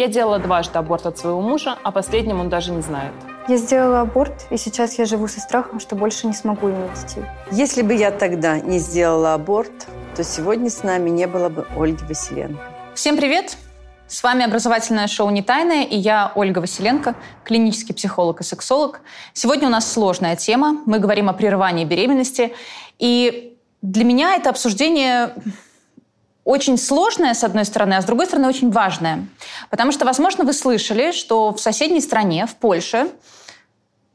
Я делала дважды аборт от своего мужа, а последним он даже не знает. Я сделала аборт, и сейчас я живу со страхом, что больше не смогу иметь детей. Если бы я тогда не сделала аборт, то сегодня с нами не было бы Ольги Василенко. Всем привет! С вами образовательное шоу «Не тайное» и я, Ольга Василенко, клинический психолог и сексолог. Сегодня у нас сложная тема. Мы говорим о прерывании беременности. И для меня это обсуждение очень сложное, с одной стороны, а с другой стороны, очень важное. Потому что, возможно, вы слышали, что в соседней стране, в Польше,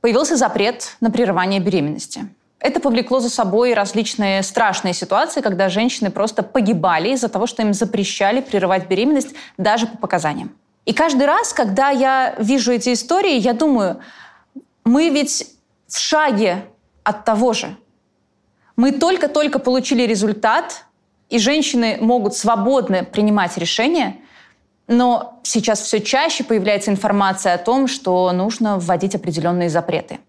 появился запрет на прерывание беременности. Это повлекло за собой различные страшные ситуации, когда женщины просто погибали из-за того, что им запрещали прерывать беременность даже по показаниям. И каждый раз, когда я вижу эти истории, я думаю, мы ведь в шаге от того же. Мы только-только получили результат, и женщины могут свободно принимать решения, но сейчас все чаще появляется информация о том, что нужно вводить определенные запреты.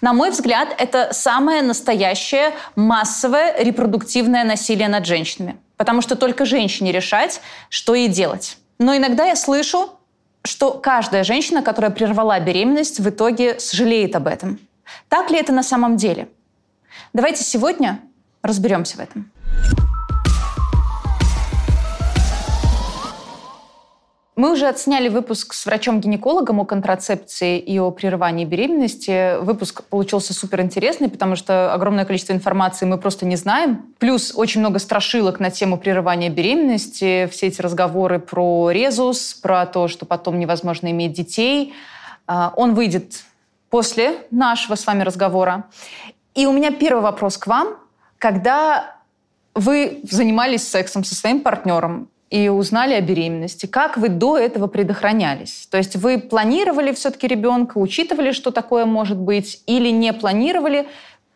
На мой взгляд, это самое настоящее массовое репродуктивное насилие над женщинами. Потому что только женщине решать, что ей делать. Но иногда я слышу, что каждая женщина, которая прервала беременность, в итоге сожалеет об этом. Так ли это на самом деле? Давайте сегодня разберемся в этом. Мы уже отсняли выпуск с врачом-гинекологом о контрацепции и о прерывании беременности. Выпуск получился супер интересный, потому что огромное количество информации мы просто не знаем. Плюс очень много страшилок на тему прерывания беременности, все эти разговоры про резус, про то, что потом невозможно иметь детей. А, он выйдет после нашего с вами разговора. И у меня первый вопрос к вам. Когда вы занимались сексом со своим партнером, и узнали о беременности. Как вы до этого предохранялись? То есть вы планировали все-таки ребенка, учитывали, что такое может быть, или не планировали?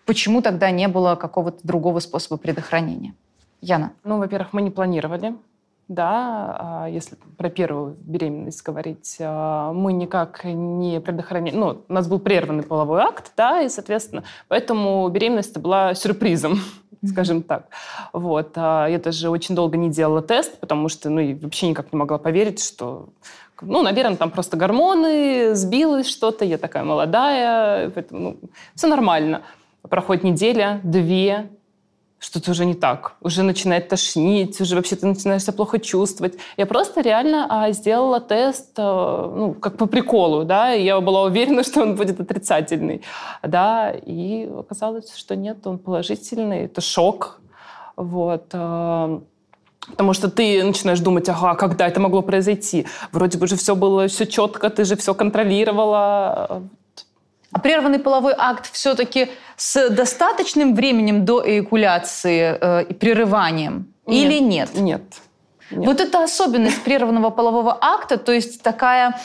Почему тогда не было какого-то другого способа предохранения? Яна. Ну, во-первых, мы не планировали. Да, а если про первую беременность говорить, а, мы никак не предохраняли. Ну, у нас был прерванный половой акт, да, и, соответственно, поэтому беременность была сюрпризом скажем так. Вот. А я даже очень долго не делала тест, потому что ну, вообще никак не могла поверить, что ну, наверное, там просто гормоны, сбилось что-то, я такая молодая, поэтому ну, все нормально. Проходит неделя, две, что-то уже не так, уже начинает тошнить, уже вообще ты начинаешь себя плохо чувствовать. Я просто реально а, сделала тест, а, ну, как по приколу, да, и я была уверена, что он будет отрицательный, да, и оказалось, что нет, он положительный, это шок, вот. А, Потому что ты начинаешь думать, ага, когда это могло произойти? Вроде бы же все было все четко, ты же все контролировала. А прерванный половой акт все-таки с достаточным временем до эякуляции э, и прерыванием? Нет, или нет? Нет. Нет. Вот это особенность прерванного полового акта, то есть такая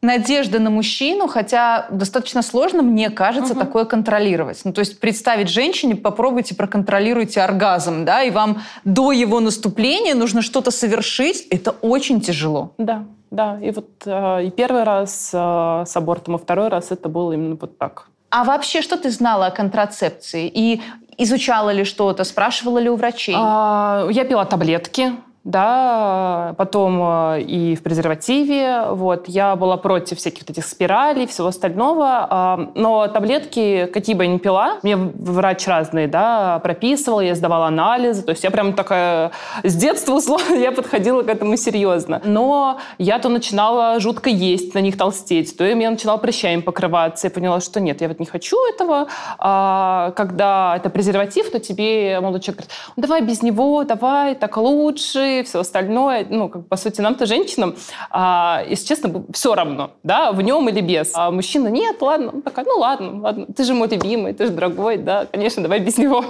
надежда на мужчину, хотя достаточно сложно, мне кажется, угу. такое контролировать. Ну, то есть представить женщине, попробуйте проконтролируйте оргазм, да, и вам до его наступления нужно что-то совершить, это очень тяжело. Да, да. И вот э, и первый раз э, с абортом, и второй раз это было именно вот так. А вообще, что ты знала о контрацепции? И изучала ли что-то, спрашивала ли у врачей? А, я пила таблетки, да, потом э, и в презервативе, вот, я была против всяких вот этих спиралей, всего остального, а, но таблетки, какие бы я ни пила, мне врач разные, да, прописывал, я сдавала анализы, то есть я прям такая, с детства, условно, я подходила к этому серьезно, но я то начинала жутко есть, на них толстеть, то я начинала прыщами покрываться, я поняла, что нет, я вот не хочу этого, а, когда это презерватив, то тебе молодой человек говорит, давай без него, давай, так лучше, все остальное, ну, как, по сути, нам-то, женщинам, а, если честно, все равно, да, в нем или без. А мужчина, нет, ладно, он такая, ну ладно, ладно, ты же мой любимый, ты же дорогой, да, конечно, давай без него.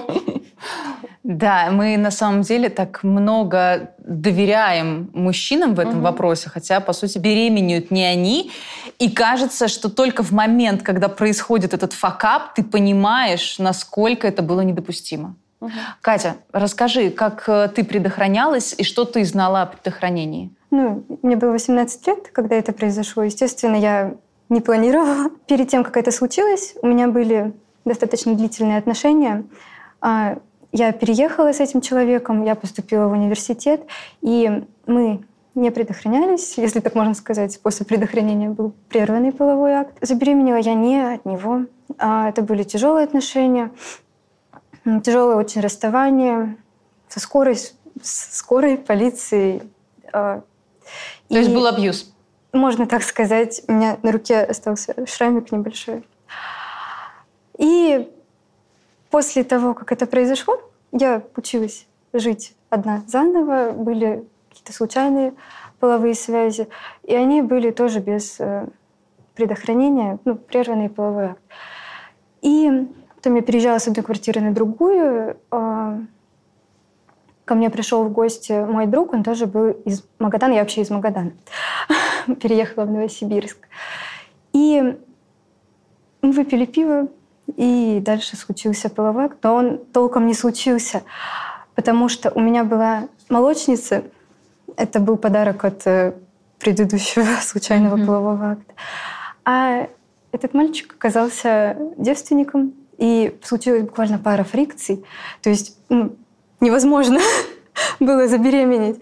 Да, мы на самом деле так много доверяем мужчинам в этом угу. вопросе, хотя, по сути, беременеют не они. И кажется, что только в момент, когда происходит этот факап, ты понимаешь, насколько это было недопустимо. Угу. Катя, расскажи, как э, ты предохранялась и что ты знала о предохранении? Ну, мне было 18 лет, когда это произошло. Естественно, я не планировала. Перед тем, как это случилось, у меня были достаточно длительные отношения. А, я переехала с этим человеком, я поступила в университет, и мы не предохранялись, если так можно сказать. После предохранения был прерванный половой акт. Забеременела я не от него. А это были тяжелые отношения, тяжелое очень расставание со скорой, с скорой полицией. А, То есть был абьюз? Можно так сказать. У меня на руке остался шрамик небольшой. И после того, как это произошло, я училась жить одна заново. Были какие-то случайные половые связи. И они были тоже без э, предохранения, ну, прерванный половой акт. И потом я переезжала с одной квартиры на другую. Э, ко мне пришел в гости мой друг, он тоже был из Магадана, я вообще из Магадана. Переехала в Новосибирск. И мы выпили пиво, и дальше случился половой акт, но он толком не случился, потому что у меня была молочница, это был подарок от э, предыдущего случайного mm-hmm. полового акта. А этот мальчик оказался девственником, и случилась буквально пара фрикций. То есть ну, невозможно было забеременеть.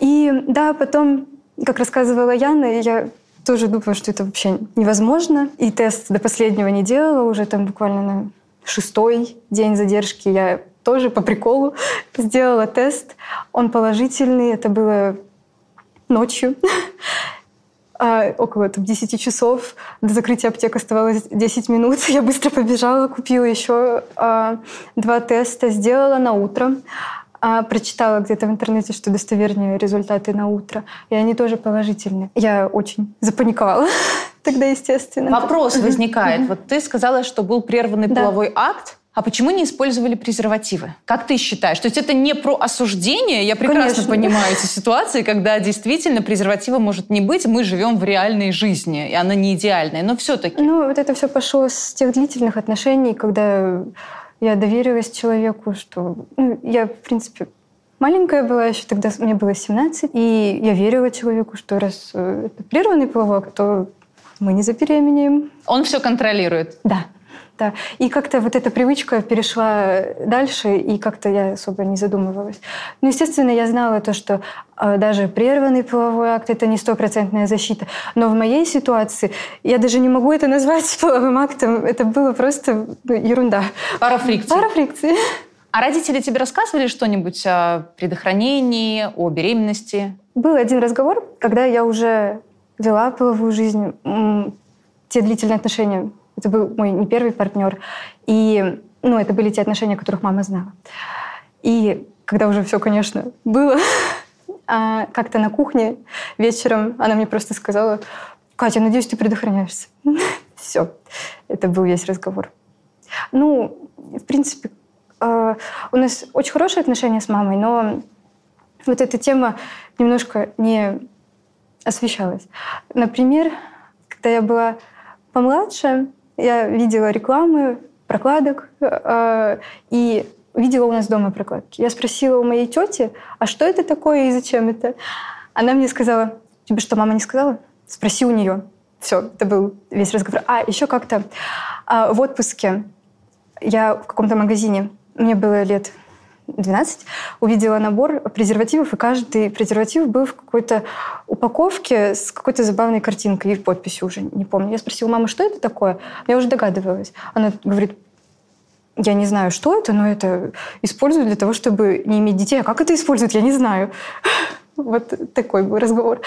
И да, потом, как рассказывала Яна, я тоже думала, что это вообще невозможно. И тест до последнего не делала, уже там буквально на шестой день задержки я тоже по приколу сделала тест. Он положительный, это было ночью. А, около там, 10 часов. До закрытия аптек оставалось 10 минут. Я быстро побежала, купила еще а, два теста, сделала на утро. А, прочитала где-то в интернете, что достовернее результаты на утро. И они тоже положительные. Я очень запаниковала тогда, естественно. Вопрос возникает. Вот ты сказала, что был прерванный половой акт. А почему не использовали презервативы? Как ты считаешь? То есть это не про осуждение? Я прекрасно Конечно. понимаю эти ситуации, когда действительно презерватива может не быть. Мы живем в реальной жизни, и она не идеальная. Но все-таки. Ну, вот это все пошло с тех длительных отношений, когда я доверилась человеку, что... Ну, я, в принципе, маленькая была еще тогда, мне было 17, и я верила человеку, что раз э, это прерванный половой то мы не забеременеем. Он все контролирует? Да. Да. И как-то вот эта привычка перешла дальше, и как-то я особо не задумывалась. Ну, естественно, я знала то, что э, даже прерванный половой акт – это не стопроцентная защита. Но в моей ситуации я даже не могу это назвать половым актом. Это было просто ну, ерунда. Пара фрикций. Пара фрикций. А родители тебе рассказывали что-нибудь о предохранении, о беременности? Был один разговор, когда я уже вела половую жизнь, те длительные отношения это был мой не первый партнер. И ну, это были те отношения, которых мама знала. И когда уже все, конечно, было, а как-то на кухне вечером она мне просто сказала, Катя, надеюсь, ты предохраняешься. все. Это был весь разговор. Ну, в принципе, э, у нас очень хорошие отношения с мамой, но вот эта тема немножко не освещалась. Например, когда я была помладше, я видела рекламы прокладок э, и видела у нас дома прокладки. Я спросила у моей тети, а что это такое и зачем это? Она мне сказала, тебе что, мама не сказала? Спроси у нее. Все, это был весь разговор. А, еще как-то э, в отпуске я в каком-то магазине, мне было лет 12, увидела набор презервативов, и каждый презерватив был в какой-то упаковке с какой-то забавной картинкой и подписью уже, не помню. Я спросила мамы, что это такое? Я уже догадывалась. Она говорит, я не знаю, что это, но это используют для того, чтобы не иметь детей. А как это используют, я не знаю. Вот такой был разговор.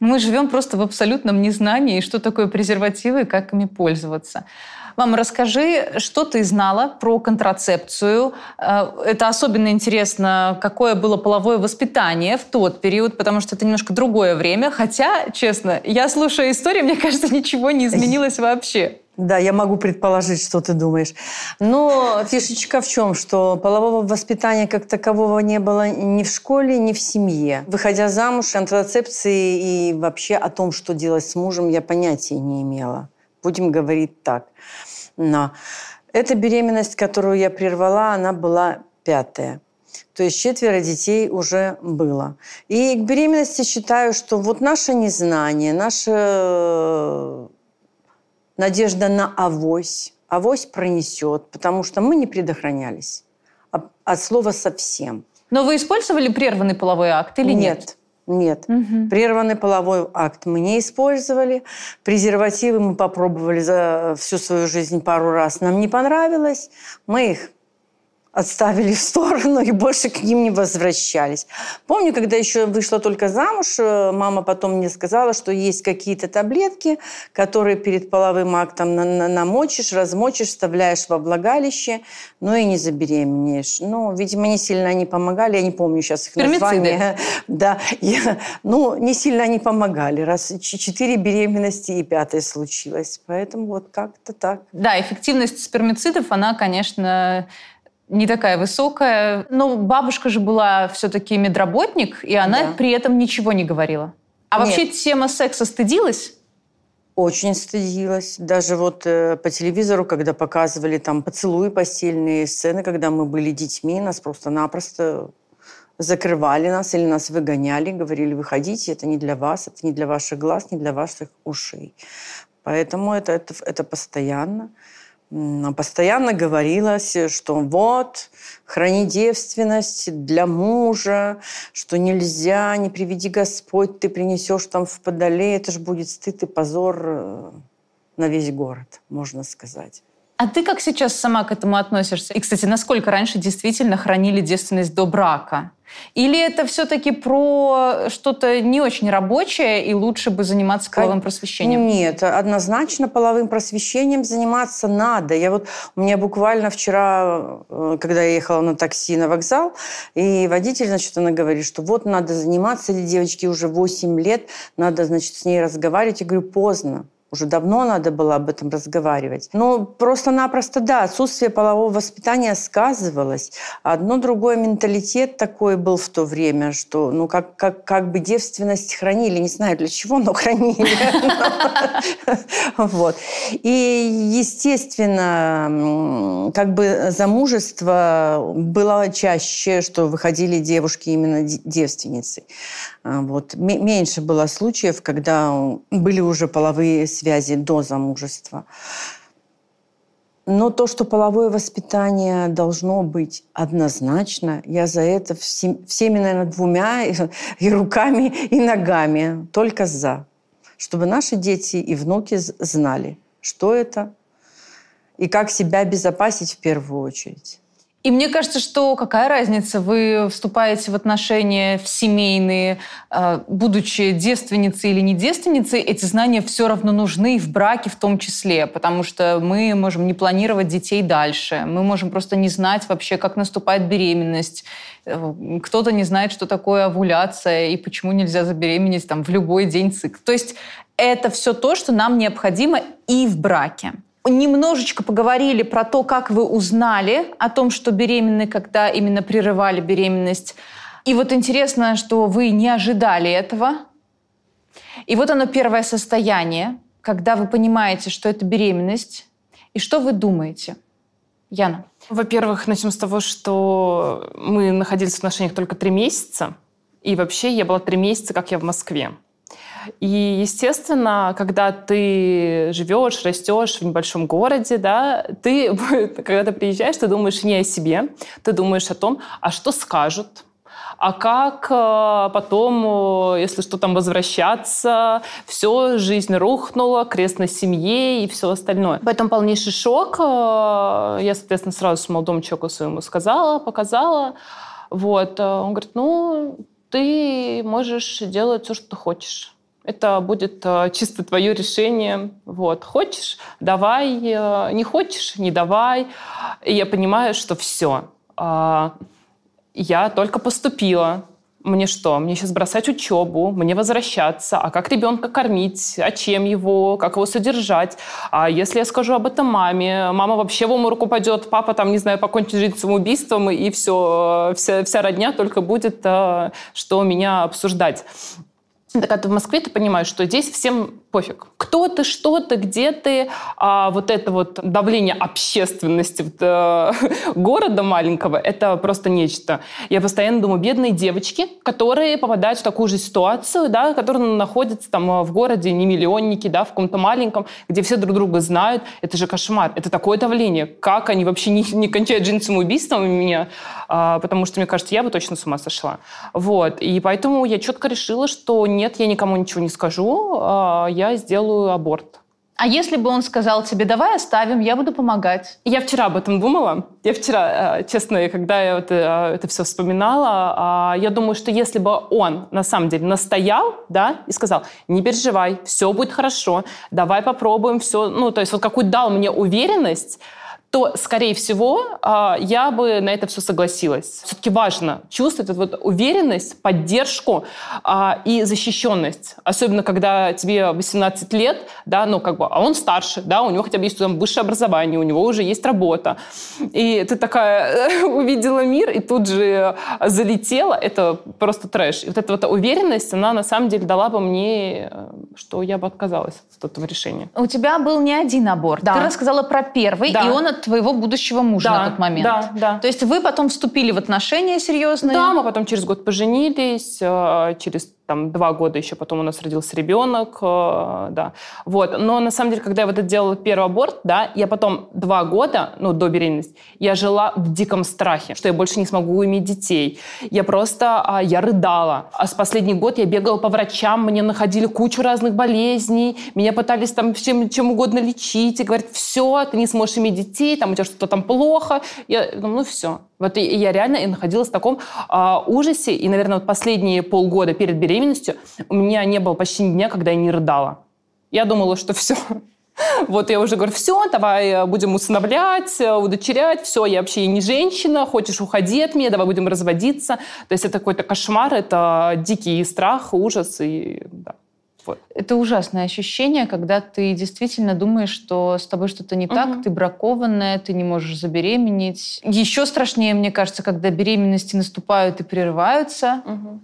Мы живем просто в абсолютном незнании, что такое презервативы и как ими пользоваться. Мама, расскажи, что ты знала про контрацепцию. Э, это особенно интересно, какое было половое воспитание в тот период, потому что это немножко другое время. Хотя, честно, я слушаю историю, мне кажется, ничего не изменилось вообще. Да, я могу предположить, что ты думаешь. Но фишечка в чем, что полового воспитания как такового не было ни в школе, ни в семье. Выходя замуж, контрацепции и вообще о том, что делать с мужем, я понятия не имела. Будем говорить так. Но эта беременность, которую я прервала, она была пятая. То есть четверо детей уже было. И к беременности считаю, что вот наше незнание, наша э, надежда на авось, авось пронесет, потому что мы не предохранялись от слова совсем. Но вы использовали прерванный половой акт или нет? Нет. Нет. Мгм. Прерванный половой акт мы не использовали. Презервативы мы попробовали за всю свою жизнь пару раз. Нам не понравилось. Мы их отставили в сторону и больше к ним не возвращались. Помню, когда еще вышла только замуж, э, мама потом мне сказала, что есть какие-то таблетки, которые перед половым актом на- на- намочишь, размочишь, вставляешь во влагалище, ну и не забеременеешь. Ну, видимо, не сильно они помогали, я не помню сейчас их Спермициды. название. Да, я- ну, не сильно они помогали, раз четыре беременности и пятая случилась. Поэтому вот как-то так. Да, эффективность спермицидов, она, конечно, не такая высокая. Но бабушка же была все-таки медработник, и она Да. при этом ничего не говорила. А Нет. вообще тема секса стыдилась? Очень стыдилась. Даже вот э, по телевизору, когда показывали там поцелуи постельные сцены, когда мы были детьми, нас просто-напросто закрывали нас или нас выгоняли, говорили, выходите, это не для вас, это не для ваших глаз, не для ваших ушей. Поэтому это, это, это постоянно. Постоянно говорилось, что вот, храни девственность для мужа, что нельзя, не приведи Господь, ты принесешь там в подоле, это же будет стыд и позор э, на весь город, можно сказать. А ты как сейчас сама к этому относишься? И, кстати, насколько раньше действительно хранили девственность до брака? Или это все-таки про что-то не очень рабочее, и лучше бы заниматься половым просвещением? Нет, однозначно половым просвещением заниматься надо. Я вот, у меня буквально вчера, э, когда я ехала на такси на вокзал, и водитель, значит, она говорит, что вот надо заниматься, девочке уже 8 лет, надо, значит, с ней разговаривать. Я говорю, поздно. Уже давно надо было об этом разговаривать. Ну, просто-напросто, да, отсутствие полового воспитания сказывалось. Одно другой менталитет такой был в то время, что, ну, как, как, как бы девственность хранили. Не знаю для чего, но хранили. Вот. И, естественно, как бы замужество было чаще, что выходили девушки именно де- девственницы. А, Вот. Меньше было случаев, когда были уже половые связи до замужества. Но то, что половое воспитание должно быть однозначно, я за это всем- всеми, наверное, двумя и, руками, и ногами, только за. Чтобы наши дети и внуки знали, что это и как себя обезопасить в первую очередь. И мне кажется, что какая разница, вы вступаете в отношения в семейные, э, будучи девственницей или не девственницей, эти знания все равно нужны и в браке в том числе, потому что мы можем не планировать детей дальше, мы можем просто не знать вообще, как наступает беременность, Э, кто-то не знает, что такое овуляция и почему нельзя забеременеть там в любой день цикла. То есть это все то, что нам необходимо и в браке немножечко поговорили про то, как вы узнали о том, что беременны, когда именно прерывали беременность. И вот интересно, что вы не ожидали этого. И вот оно первое состояние, когда вы понимаете, что это беременность. И что вы думаете? Яна. Во-первых, начнем с того, что мы находились в отношениях только три месяца. И вообще я была три месяца, как я в Москве. И, естественно, когда ты живешь, растешь в небольшом городе, да, ты, когда ты приезжаешь, ты думаешь не о себе, ты думаешь о том, а что скажут, а как э, потом, э, если что там возвращаться, все, жизнь рухнула, крест на семье и все остальное. Поэтому полнейший шок. Э, Я, соответственно, сразу с молодому человеку своему сказала, показала. Вот. Он говорит, ну, ты можешь делать все, что хочешь. Это будет э, чисто твое решение. Вот. Хочешь – давай. э, Не хочешь – не давай. И я понимаю, что все. Я только поступила. Мне что? Мне сейчас бросать учебу, мне возвращаться. А как ребенка кормить? А чем его? Как его содержать? А если я скажу об этом маме? Мама вообще в обморок упадет, папа там, не знаю, покончит жизнь самоубийством, и все, вся, вся родня только будет, э, что меня обсуждать. Так когда ты в Москве, ты понимаешь, что здесь всем пофиг. Кто ты, что ты, где ты, а вот это вот давление общественности э, города маленького, это просто нечто. Я постоянно думаю, бедные девочки, которые попадают в такую же ситуацию, да, которые находятся там в городе, не миллионники, да, в каком-то маленьком, где все друг друга знают, это же кошмар, это такое давление. Как они вообще не, не кончают жизнь самоубийством у меня? А, потому что, мне кажется, я бы точно с ума сошла. Вот. И поэтому я четко решила, что нет, я никому ничего не скажу, а, я сделаю аборт. А если бы он сказал тебе, давай оставим, я буду помогать? Я вчера об этом думала. Я вчера, э, честно, когда я это, э, это все вспоминала, а, я думаю, что если бы он на самом деле настоял, да, и сказал, не переживай, все будет хорошо, давай попробуем все, ну, то есть вот какую дал мне уверенность, то, скорее всего, а, я бы на это все согласилась. Все-таки важно чувствовать эту вот уверенность, поддержку а, и защищенность. Особенно, когда тебе 18 лет, да, ну, как бы, а он старше, да, у него хотя бы есть там высшее образование, у него уже есть работа. И ты такая увидела мир и тут же залетела. Это просто трэш. И вот эта вот уверенность, она на самом деле дала бы мне, э, что я бы отказалась от этого решения. У тебя был не один аборт. Да. Ты рассказала про первый, да. и он от твоего будущего мужа да, на тот момент. Да, да. То есть вы потом вступили в отношения серьезные? Да, мы потом через год поженились, э, через там два года еще потом у нас родился ребенок, э, да. Вот. Но на самом деле, когда я вот это делала первый аборт, да, я потом два года, ну, до беременности, я жила в диком страхе, что я больше не смогу иметь детей. Я просто, а, я рыдала. А с последний год я бегала по врачам, мне находили кучу разных болезней, меня пытались там чем, чем угодно лечить, и говорят, все, ты не сможешь иметь детей, там у тебя что-то там плохо. Я ну все, вот я реально находилась в таком а, ужасе, и, наверное, вот последние полгода перед беременностью у меня не было почти дня, когда я не рыдала. Я думала, что все, вот я уже говорю, все, давай э, будем усыновлять, э, удочерять, все, я вообще не женщина, хочешь уходи от меня, давай будем разводиться. То есть это какой-то кошмар, это дикий страх, ужас и да. Вот. Это ужасное ощущение, когда ты действительно думаешь, что с тобой что-то не угу. так, ты бракованная, ты не можешь забеременеть. Еще страшнее, мне кажется, когда беременности наступают и прерываются. Угу.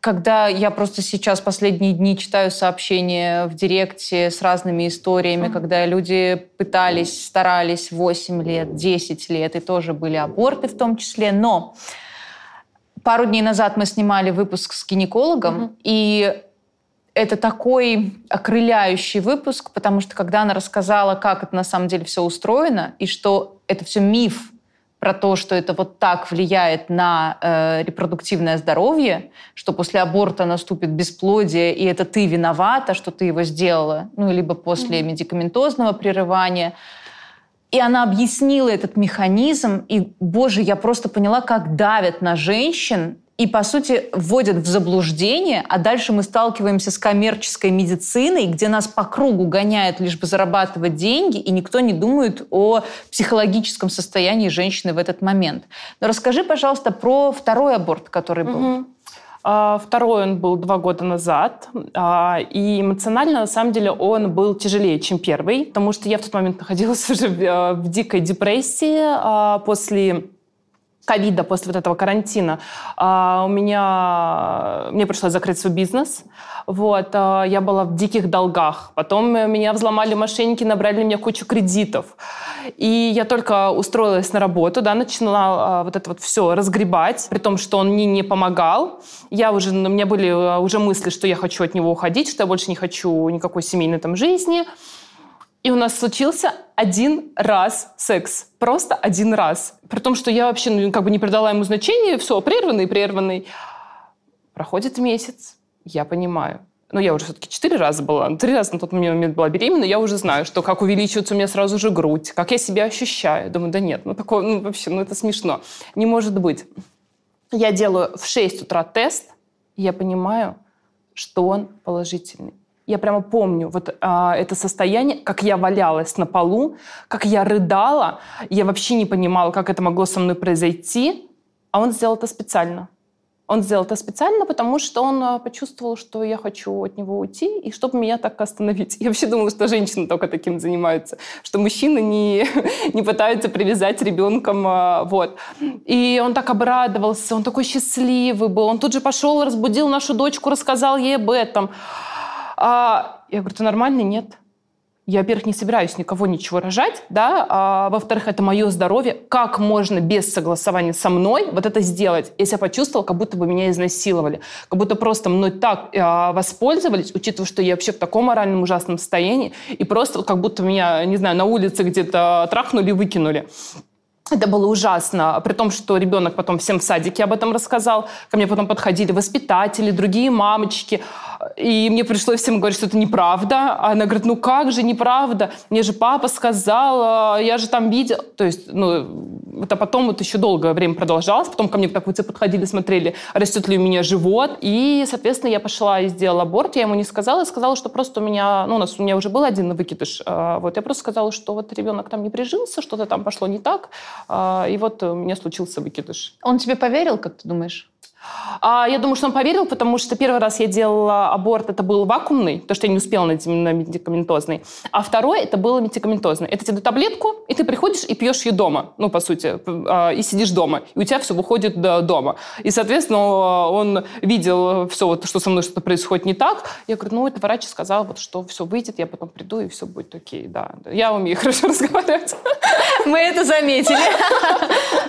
Когда я просто сейчас последние дни читаю сообщения в директе с разными историями, угу. когда люди пытались, старались 8 лет, 10 лет, и тоже были аборты в том числе. Но пару дней назад мы снимали выпуск с гинекологом, угу. и это такой окрыляющий выпуск, потому что когда она рассказала, как это на самом деле все устроено, и что это все миф про то, что это вот так влияет на э, репродуктивное здоровье, что после аборта наступит бесплодие, и это ты виновата, что ты его сделала, ну, либо после mm-hmm. медикаментозного прерывания. И она объяснила этот механизм, и, боже, я просто поняла, как давят на женщин и, по сути, вводят в заблуждение, а дальше мы сталкиваемся с коммерческой медициной, где нас по кругу гоняют, лишь бы зарабатывать деньги, и никто не думает о психологическом состоянии женщины в этот момент. Но расскажи, пожалуйста, про второй аборт, который был. Угу. Второй он был два года назад, а, и эмоционально, на самом деле, он был тяжелее, чем первый, потому что я в тот момент находилась уже в э, дикой депрессии а, после ковида, после вот этого карантина, а, у меня, мне пришлось закрыть свой бизнес. Вот, а, я была в диких долгах. Потом меня взломали мошенники, набрали мне кучу кредитов. И я только устроилась на работу, да, начала а, вот это вот все разгребать, при том, что он мне не помогал. Я уже, у меня были уже мысли, что я хочу от него уходить, что я больше не хочу никакой семейной там жизни. И у нас случился один раз секс. Просто один раз. При том, что я вообще ну, как бы не придала ему значения. Все, прерванный, прерванный. Проходит месяц. Я понимаю. Ну, я уже все-таки четыре раза была. Три раза на тот момент была беременна. Я уже знаю, что как увеличивается у меня сразу же грудь, как я себя ощущаю. Думаю, да нет, ну такое, ну вообще, ну это смешно. Не может быть. Я делаю в 6 утра тест, и я понимаю, что он положительный. Я прямо помню вот а, это состояние, как я валялась на полу, как я рыдала. Я вообще не понимала, как это могло со мной произойти. А он сделал это специально. Он сделал это специально, потому что он а, почувствовал, что я хочу от него уйти, и чтобы меня так остановить. Я вообще думала, что женщины только таким занимаются, что мужчины не, не пытаются привязать ребенком. А, вот. И он так обрадовался, он такой счастливый был. Он тут же пошел, разбудил нашу дочку, рассказал ей об этом. А, я говорю, ты нормальный? Нет. Я, во-первых, не собираюсь никого ничего рожать, да, а, во-вторых, это мое здоровье. Как можно без согласования со мной вот это сделать, если я почувствовала, как будто бы меня изнасиловали, как будто просто мной так а, воспользовались, учитывая, что я вообще в таком моральном ужасном состоянии, и просто как будто меня, не знаю, на улице где-то трахнули и выкинули. Это было ужасно, при том, что ребенок потом всем в садике об этом рассказал. Ко мне потом подходили воспитатели, другие мамочки. И мне пришлось всем говорить, что это неправда. А она говорит, ну как же неправда? Мне же папа сказал, я же там видел. То есть, ну, это потом вот еще долгое время продолжалось. Потом ко мне так вот подходили, смотрели, растет ли у меня живот. И, соответственно, я пошла и сделала аборт. Я ему не сказала, сказала, что просто у меня, ну, у нас у меня уже был один выкидыш. А, вот я просто сказала, что вот ребенок там не прижился, что-то там пошло не так. А, и вот у меня случился выкидыш. Он тебе поверил, как ты думаешь? А, я думаю, что он поверил, потому что первый раз я делала аборт, это был вакуумный, потому что я не успела на медикаментозный. А второй, это был медикаментозный. Это тебе дают таблетку, и ты приходишь и пьешь ее дома, ну, по сути, а, и сидишь дома, и у тебя все выходит дома. И, соответственно, он видел все, вот, что со мной что-то происходит не так. Я говорю, ну, это врач сказал, вот, что все выйдет, я потом приду, и все будет окей, да. Я умею хорошо разговаривать. Мы это заметили.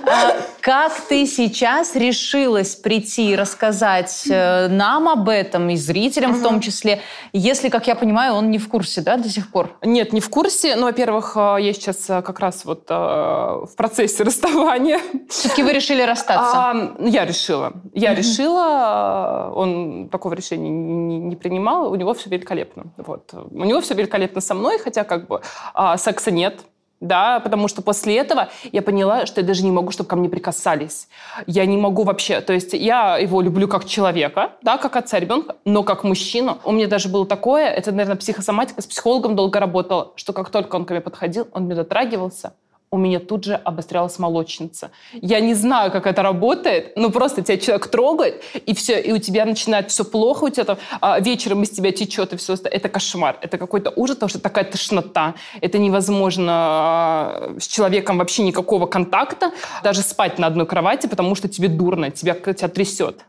А как ты сейчас решилась прийти и рассказать э, нам об этом, и зрителям в том числе, если, как я понимаю, он не в курсе, да, до сих пор? Нет, не в курсе. Ну, во-первых, э, я сейчас э, как раз вот в процессе расставания. Все-таки вы решили расстаться? А, я решила. Я решила. Он такого решения не, не принимал. У него все великолепно. Вот. У него все великолепно со мной, хотя как бы а, секса нет да, потому что после этого я поняла, что я даже не могу, чтобы ко мне прикасались. Я не могу вообще, то есть я его люблю как человека, да, как отца ребенка, но как мужчину. У меня даже было такое, это, наверное, психосоматика, с психологом долго работала, что как только он ко мне подходил, он мне дотрагивался, у меня тут же обострялась молочница. Я не знаю, как это работает, но просто тебя человек трогает, и все, и у тебя начинает все плохо, у тебя там а, вечером из тебя течет, и все. Это кошмар, это какой-то ужас, потому что такая тошнота. Это невозможно а, с человеком вообще никакого контакта, даже спать на одной кровати, потому что тебе дурно, тебя, тебя трясет.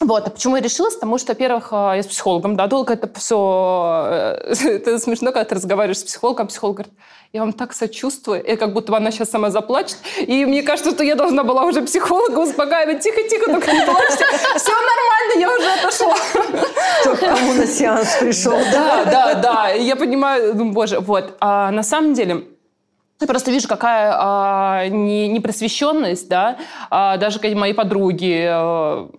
Вот, а почему я решилась? Потому что, во-первых, а, я с психологом, да, долго это все... Э, это смешно, когда ты разговариваешь с психологом, психолог говорит, я вам так сочувствую, и как будто бы она сейчас сама заплачет. И мне кажется, что я должна была уже психолога успокаивать. Тихо-тихо, только не плачьте. Все нормально, я уже отошла. Только кому на сеанс пришел. Да, да, да. Я понимаю, ну, боже, вот. А на самом деле, я просто вижу, какая а, непросвещенность, да, а, даже мои подруги, а,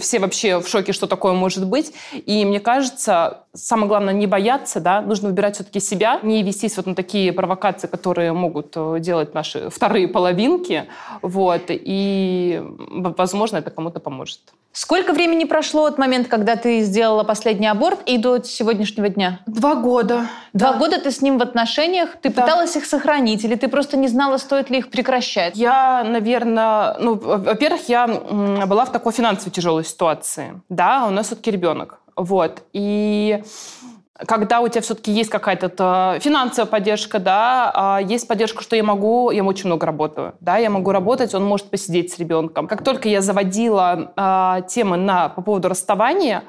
все вообще в шоке, что такое может быть. И мне кажется, самое главное не бояться, да, нужно выбирать все-таки себя, не вестись вот на такие провокации, которые могут э, делать наши вторые половинки, вот, и, возможно, это кому-то поможет. Сколько времени прошло от момента, когда ты сделала последний аборт и до сегодняшнего дня? Два года. Два да. года ты с ним в отношениях? Ты да. пыталась их сохранить или ты просто не знала, стоит ли их прекращать? Я, наверное, ну, во-первых, я была в такой финансовой тяжелой ситуации. Да, у нас все-таки ребенок. Вот. И когда у тебя все-таки есть какая-то финансовая поддержка, да, а есть поддержка, что я могу, я очень много работаю, да, я могу работать, он может посидеть с ребенком. Как только я заводила э, темы на, по поводу расставания,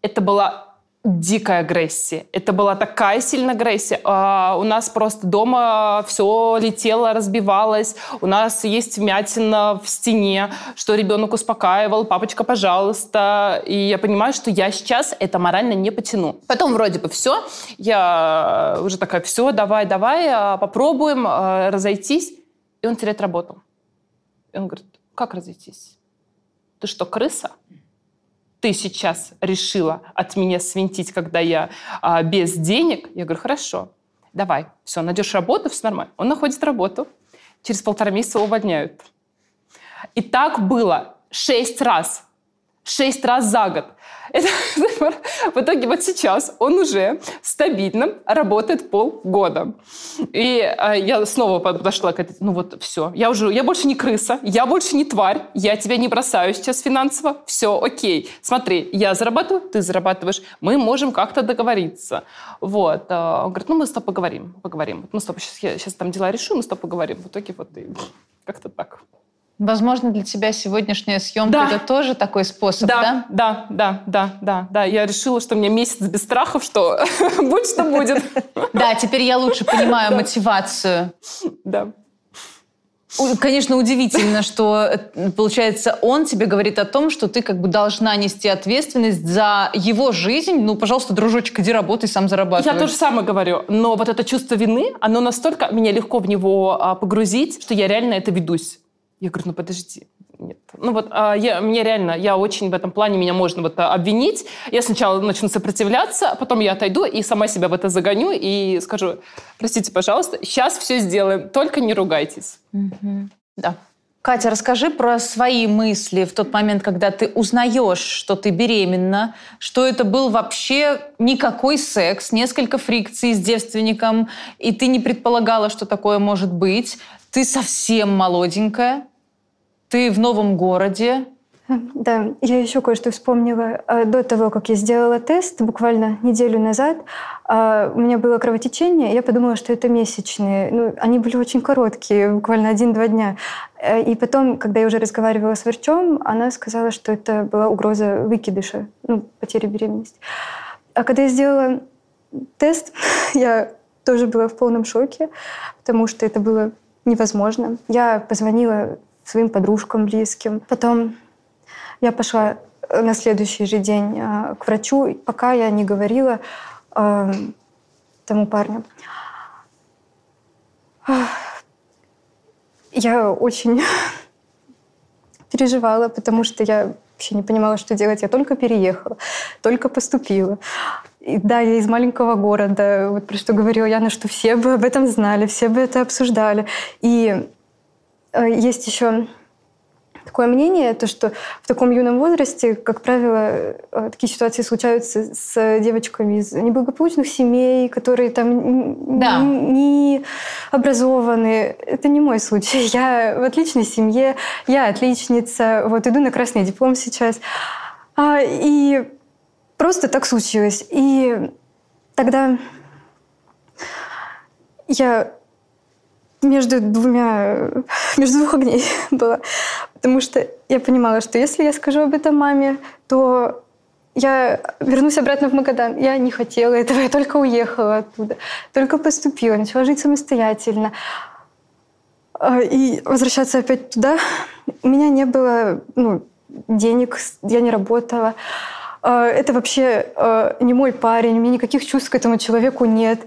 это была дикая агрессия. Это была такая сильная агрессия. А, у нас просто дома все летело, разбивалось. У нас есть вмятина в стене, что ребенок успокаивал, папочка, пожалуйста. И я понимаю, что я сейчас это морально не потяну. Потом вроде бы все. Я уже такая, все, давай, давай, а, попробуем а, разойтись. И он теряет работу. И он говорит, как разойтись? Ты что, крыса? Ты сейчас решила от меня свинтить, когда я а, без денег? Я говорю, хорошо, давай, все, найдешь работу, все нормально. Он находит работу, через полтора месяца увольняют. И так было шесть раз. Шесть раз за год. Это, в итоге вот сейчас он уже стабильно работает полгода. И э, я снова подошла к этой, ну вот все, я уже, я больше не крыса, я больше не тварь, я тебя не бросаю сейчас финансово, все, окей. Смотри, я зарабатываю, ты зарабатываешь, мы можем как-то договориться. Вот. А он говорит, ну мы с тобой поговорим, поговорим. Мы с тобой сейчас, я сейчас там дела решу, мы с тобой поговорим. В итоге вот и как-то так. Возможно, для тебя сегодняшняя съемка Да. это тоже такой способ, да? Да, да, да, да, да, да. Я решила, что меня месяц без страхов, что будь что будет. Да, теперь я лучше понимаю мотивацию. Да. Конечно, удивительно, что, э, получается, он тебе говорит о том, что ты как бы должна нести ответственность за его жизнь. Ну, пожалуйста, дружочек, иди работай, сам зарабатывай. Я то же самое говорю, но вот это чувство вины, оно настолько, меня легко в него а, погрузить, что я реально это ведусь. Я говорю, ну подожди, нет. Ну вот а, я, мне реально, я очень в этом плане, меня можно вот а, обвинить. Я сначала начну сопротивляться, а потом я отойду и сама себя в это загоню и скажу, простите, пожалуйста, сейчас все сделаем, только не ругайтесь. Мгм. Да. Катя, расскажи про свои мысли в тот момент, когда ты узнаешь, что ты беременна, что это был вообще никакой секс, несколько фрикций с девственником, и ты не предполагала, что такое может быть. Ты совсем молоденькая, ты в новом городе. Да, я еще кое-что вспомнила. А, До того, как я сделала тест, буквально неделю назад, а, у меня было кровотечение, я подумала, что это месячные. Ну, они были очень короткие, буквально один-два дня. Э, И потом, когда я уже разговаривала с врачом, она сказала, что это была угроза выкидыша, ну, потери беременности. А когда я сделала тест, я тоже была в полном шоке, потому что это было невозможно. Я позвонила своим подружкам близким. Потом я пошла э, на следующий же день э, к врачу, пока я не говорила э, тому парню. Я очень переживала, потому что я вообще не понимала, что делать. Я только переехала, только поступила. И да, я из маленького города, вот про что говорила Яна, что все бы об этом знали, все бы это обсуждали. И есть еще такое мнение, то, что в таком юном возрасте, как правило, э, такие ситуации случаются с девочками из неблагополучных семей, которые там Да. не образованы. Это не мой случай. Я в отличной семье, я отличница, вот иду на красный диплом сейчас. А, и просто так случилось. И тогда я между двумя, между двух огней была. Потому что я понимала, что если я скажу об этом маме, то я вернусь обратно в Магадан. Я не хотела этого, я только уехала оттуда, только поступила, начала жить самостоятельно. А, И возвращаться опять туда, у меня не было ну, денег, я не работала. А, Это вообще а, не мой парень, у меня никаких чувств к этому человеку нет.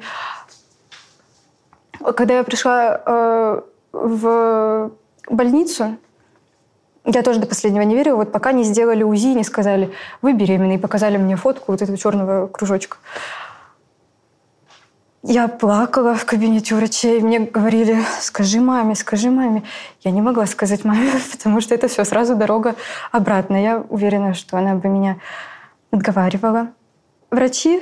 Когда я пришла э, в больницу, я тоже до последнего не верила, вот пока не сделали УЗИ, не сказали, вы беременны, и показали мне фотку вот этого черного кружочка. Я плакала в кабинете врачей, мне говорили, скажи маме, скажи маме. Я не могла сказать маме, потому что это все сразу дорога обратно. Я уверена, что она бы меня отговаривала. Врачи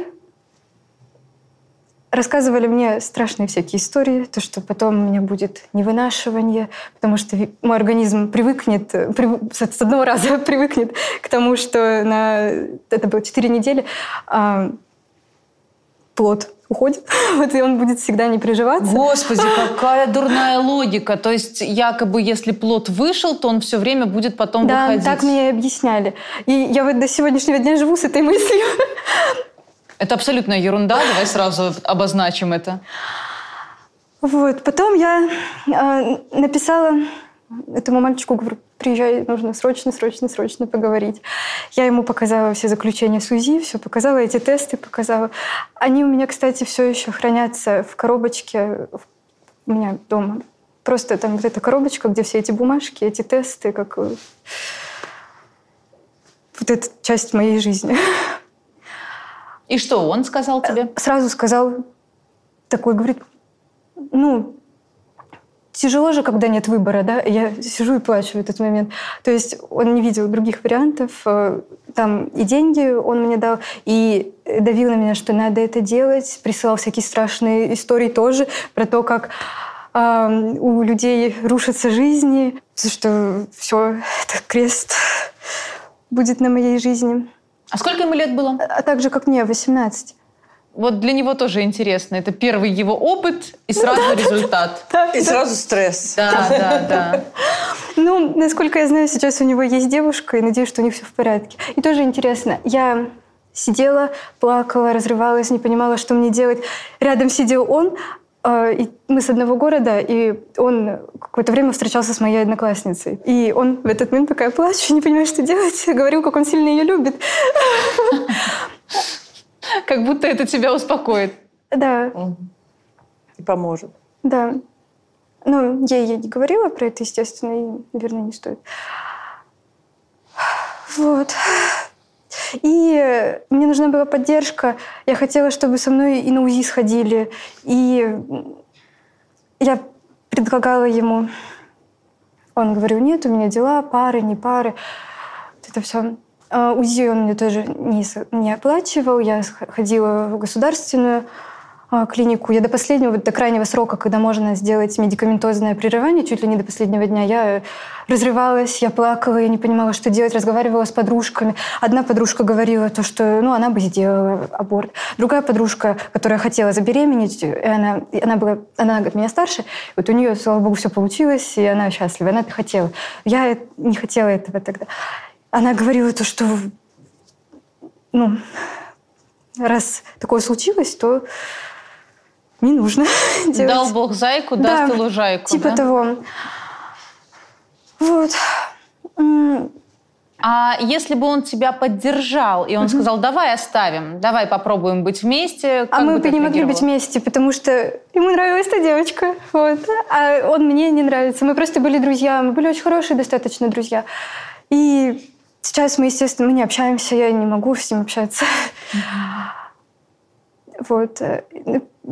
рассказывали мне страшные всякие истории, то, что потом у меня будет невынашивание, потому что мой организм привыкнет, э, прив- с одного раза привыкнет к тому, что на это было 4 недели, а, плод уходит, вот, и он будет всегда не приживаться. Господи, какая дурная логика. То есть якобы если плод вышел, то он все время будет потом Да, выходить. так мне и объясняли. И я вот до сегодняшнего дня живу с этой мыслью. Это абсолютная ерунда, давай сразу обозначим это. Вот. Потом я э, написала этому мальчику, говорю, приезжай, нужно срочно, срочно, срочно поговорить. Я ему показала все заключения с УЗИ, все показала, эти тесты показала. Они у меня, кстати, все еще хранятся в коробочке у меня дома. Просто там вот эта коробочка, где все эти бумажки, эти тесты, как э, вот эта часть моей жизни. И что он сказал тебе? сразу сказал такой, говорит, ну, тяжело же, когда нет выбора, да? Я сижу и плачу в этот момент. То есть он не видел других вариантов. э, Там и деньги он мне дал, и давил на меня, что надо это делать. Присылал всякие страшные истории тоже про то, как а, у людей рушатся жизни, что все, это крест будет на моей жизни. А сколько ему лет было? А также, как мне, 18. Вот для него тоже интересно. Это первый его опыт и сразу результат. И сразу стресс. Да, да, да. Ну, насколько я знаю, сейчас у него есть девушка, и надеюсь, что у них все в порядке. И тоже интересно, я сидела, плакала, разрывалась, не понимала, что мне делать. Рядом сидел он, и мы с одного города, и он какое-то время встречался с моей одноклассницей. И он в этот момент, пока я плачу, не понимаю, что делать, говорил, как он сильно ее любит. Как будто это тебя успокоит. Да. И поможет. Да. Ну, я ей не говорила про это, естественно, и, наверное, не стоит. Вот. И мне нужна была поддержка. Я хотела, чтобы со мной и на УЗИ сходили. И я предлагала ему. Он говорил, нет, у меня дела, пары, не пары. Это все. А УЗИ он мне тоже не, не оплачивал. Я ходила в государственную клинику. Я до последнего, до крайнего срока, когда можно сделать медикаментозное прерывание, чуть ли не до последнего дня, я разрывалась, я плакала, я не понимала, что делать, разговаривала с подружками. Одна подружка говорила то, что ну, она бы сделала аборт. Другая подружка, которая хотела забеременеть, и она, она, была, она от меня старше, вот у нее, слава богу, все получилось, и она счастлива, она это хотела. Я не хотела этого тогда. Она говорила то, что ну, раз такое случилось, то не нужно делать. Дал Бог зайку, да, даст и лужайку. Типа да? того. Вот. А если бы он тебя поддержал, и он угу. сказал, давай оставим, давай попробуем быть вместе, А мы бы не могли быть вместе, потому что ему нравилась эта девочка, вот. а он мне не нравится. Мы просто были друзья, мы были очень хорошие достаточно друзья. И сейчас мы, естественно, мы не общаемся, я не могу с ним общаться. Вот.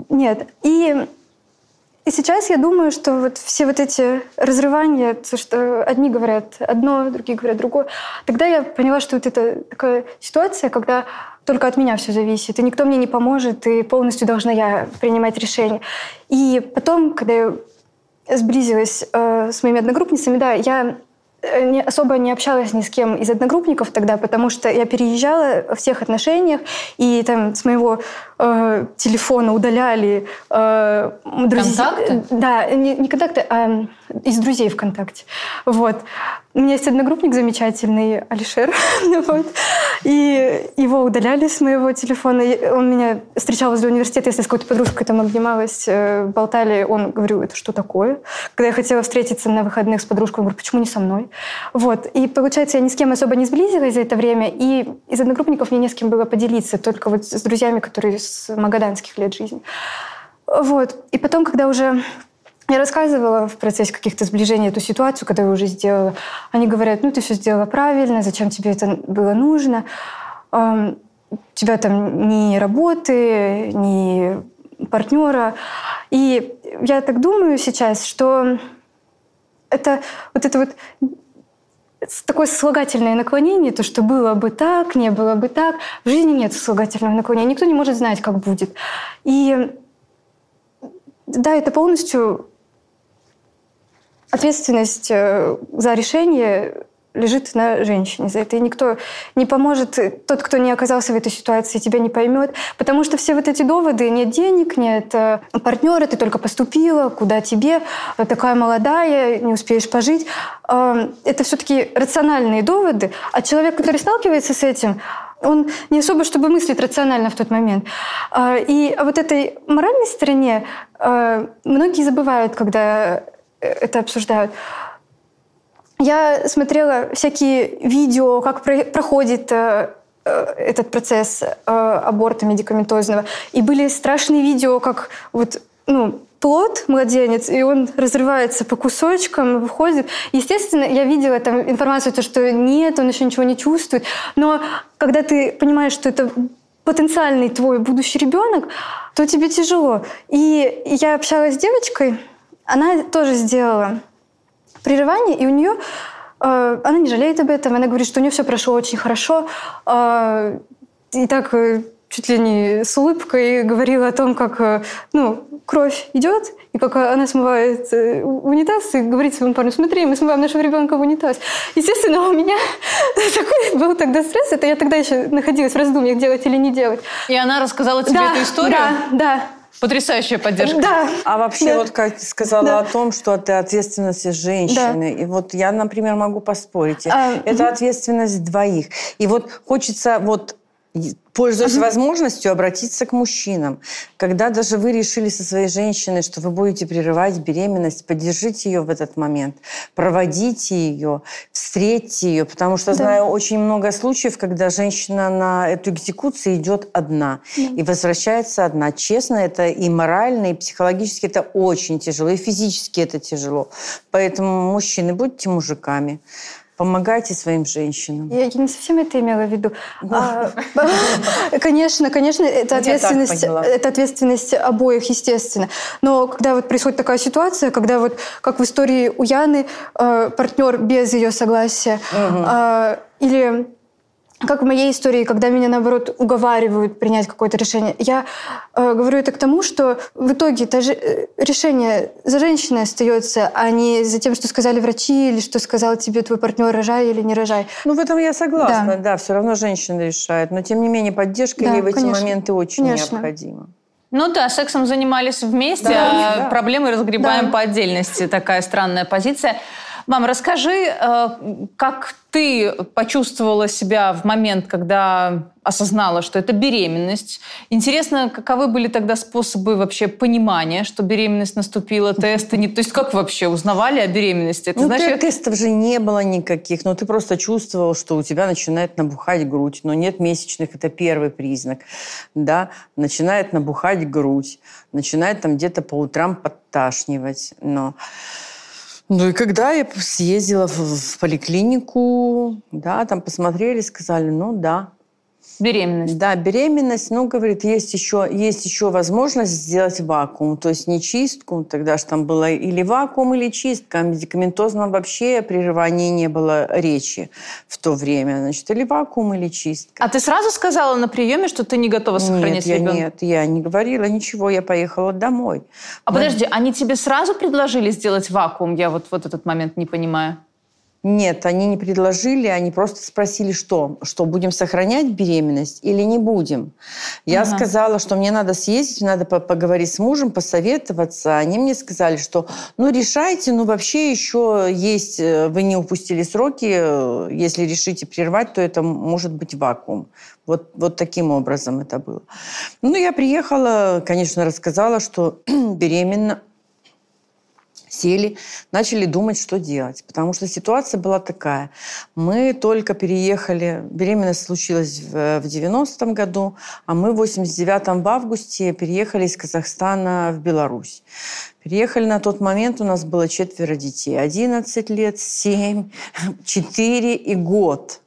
Нет. И, и сейчас я думаю, что вот все вот эти разрывания, то, что одни говорят одно, другие говорят другое, тогда я поняла, что вот это такая ситуация, когда только от меня все зависит, и никто мне не поможет, и полностью должна я принимать решение. И потом, когда я сблизилась э, с моими одногруппницами, да, я не, особо не общалась ни с кем из одногруппников тогда, потому что я переезжала во всех отношениях, и там с моего э, телефона удаляли э, друзья. Контакты? Да, не, не контакты, а из друзей ВКонтакте. Вот. У меня есть одногруппник замечательный, Алишер. вот. И его удаляли с моего телефона. Он меня встречал возле университета, если с какой-то подружкой там обнималась, э, болтали. Он говорил, это что такое? Когда я хотела встретиться на выходных с подружкой, он говорит, почему не со мной? Вот. И получается, я ни с кем особо не сблизилась за это время. И из одногруппников мне не с кем было поделиться, только вот с друзьями, которые с магаданских лет жизни. Вот. И потом, когда уже я рассказывала в процессе каких-то сближений эту ситуацию, когда я уже сделала. Они говорят, ну ты все сделала правильно, зачем тебе это было нужно? У тебя там ни работы, ни партнера. И я так думаю сейчас, что это вот это вот такое сослагательное наклонение, то, что было бы так, не было бы так. В жизни нет сослагательного наклонения. Никто не может знать, как будет. И да, это полностью ответственность э, за решение лежит на женщине за это. И никто не поможет, тот, кто не оказался в этой ситуации, тебя не поймет. Потому что все вот эти доводы, нет денег, нет э, партнера, ты только поступила, куда тебе, такая молодая, не успеешь пожить. Э, это все-таки рациональные доводы. А человек, который сталкивается с этим, он не особо, чтобы мыслить рационально в тот момент. И вот этой моральной стороне многие забывают, когда это обсуждают. Я смотрела всякие видео, как проходит э, э, этот процесс э, аборта медикаментозного. И были страшные видео, как вот, ну, плод, младенец, и он разрывается по кусочкам, выходит. Естественно, я видела там информацию, то, что нет, он еще ничего не чувствует. Но когда ты понимаешь, что это потенциальный твой будущий ребенок, то тебе тяжело. И я общалась с девочкой, она тоже сделала прерывание, и у нее э, она не жалеет об этом, она говорит, что у нее все прошло очень хорошо. Э, и так э, чуть ли не с улыбкой говорила о том, как э, ну, кровь идет, и как она смывает унитаз, и говорит своему парню, смотри, мы смываем нашего ребенка в унитаз. Естественно, у меня такой был тогда стресс, это я тогда еще находилась в раздумьях, делать или не делать. И она рассказала тебе да, эту историю? Да, да. Потрясающая поддержка. Да. А вообще, Да. вот как ты сказала Да. о том, что это ответственность женщины. И вот я, например, могу поспорить. А, это ответственность двоих. И вот хочется вот пользуясь возможностью, обратиться к мужчинам. Когда даже вы решили со своей женщиной, что вы будете прерывать беременность, поддержите ее в этот момент, проводите ее, встретьте ее, потому что Да. знаю очень много случаев, когда женщина на эту экзекуцию идет одна и возвращается одна. Честно, это и морально, и психологически это очень тяжело, и физически это тяжело. Поэтому, мужчины, будьте мужиками. Помогайте своим женщинам. Я, не совсем это имела в виду. А, конечно, конечно, это ответственность, это ответственность обоих, естественно. Но когда вот происходит такая ситуация, когда вот, как в истории у Яны, э, партнер без ее согласия, э, или как в моей истории, когда меня, наоборот, уговаривают принять какое-то решение, я э, говорю это к тому, что в итоге это же, э, решение за женщиной остается, а не за тем, что сказали врачи или что сказал тебе твой партнер, рожай или не рожай. Ну, в этом я согласна, Да. да, все равно женщина решает. Но, тем не менее, поддержка Да, ей в эти конечно. моменты очень Конечно. необходима. Ну да, сексом занимались вместе, Да, а да. проблемы разгребаем Да. по отдельности. Такая странная позиция. Мам, расскажи, э, как ты почувствовала себя в момент, когда осознала, что это беременность. Интересно, каковы были тогда способы вообще понимания, что беременность наступила, тесты? Не... То есть как вообще узнавали о беременности? Это Ну, значит, те- тестов же не было никаких, но ты просто чувствовал, что у тебя начинает набухать грудь. Но нет месячных, это первый признак. Да? Начинает набухать грудь, начинает там где-то по утрам подташнивать. Но... Ну и когда я съездила в, в поликлинику, да, там посмотрели, сказали, ну да, беременность. Да, беременность, ну, говорит, есть еще, есть еще возможность сделать вакуум, то есть не чистку, тогда же там было или вакуум, или чистка, о медикаментозном вообще прерывании не было речи в то время, значит, или вакуум, или чистка. А ты сразу сказала на приеме, что ты не готова сохранять нет, я, ребенка? нет, я не говорила ничего, я поехала домой. А подожди, они тебе сразу предложили сделать вакуум? Я вот, вот этот момент не понимаю. Нет, они не предложили, они просто спросили, что, что будем сохранять беременность или не будем. Я Ага. сказала, что мне надо съездить, надо по- поговорить с мужем, посоветоваться. Они мне сказали, что ну решайте, ну вообще еще есть, э, вы не упустили сроки, э, если решите прервать, то это может быть вакуум. Вот, вот таким образом это было. Ну, я приехала, конечно, рассказала, что беременна, сели, начали думать, что делать. Потому что ситуация была такая. Мы только переехали, беременность случилась в, в 90-м году, а мы в 89-м в августе переехали из Казахстана в Беларусь. Переехали на тот момент, у нас было четверо детей. 11 лет, 7, 4 и год.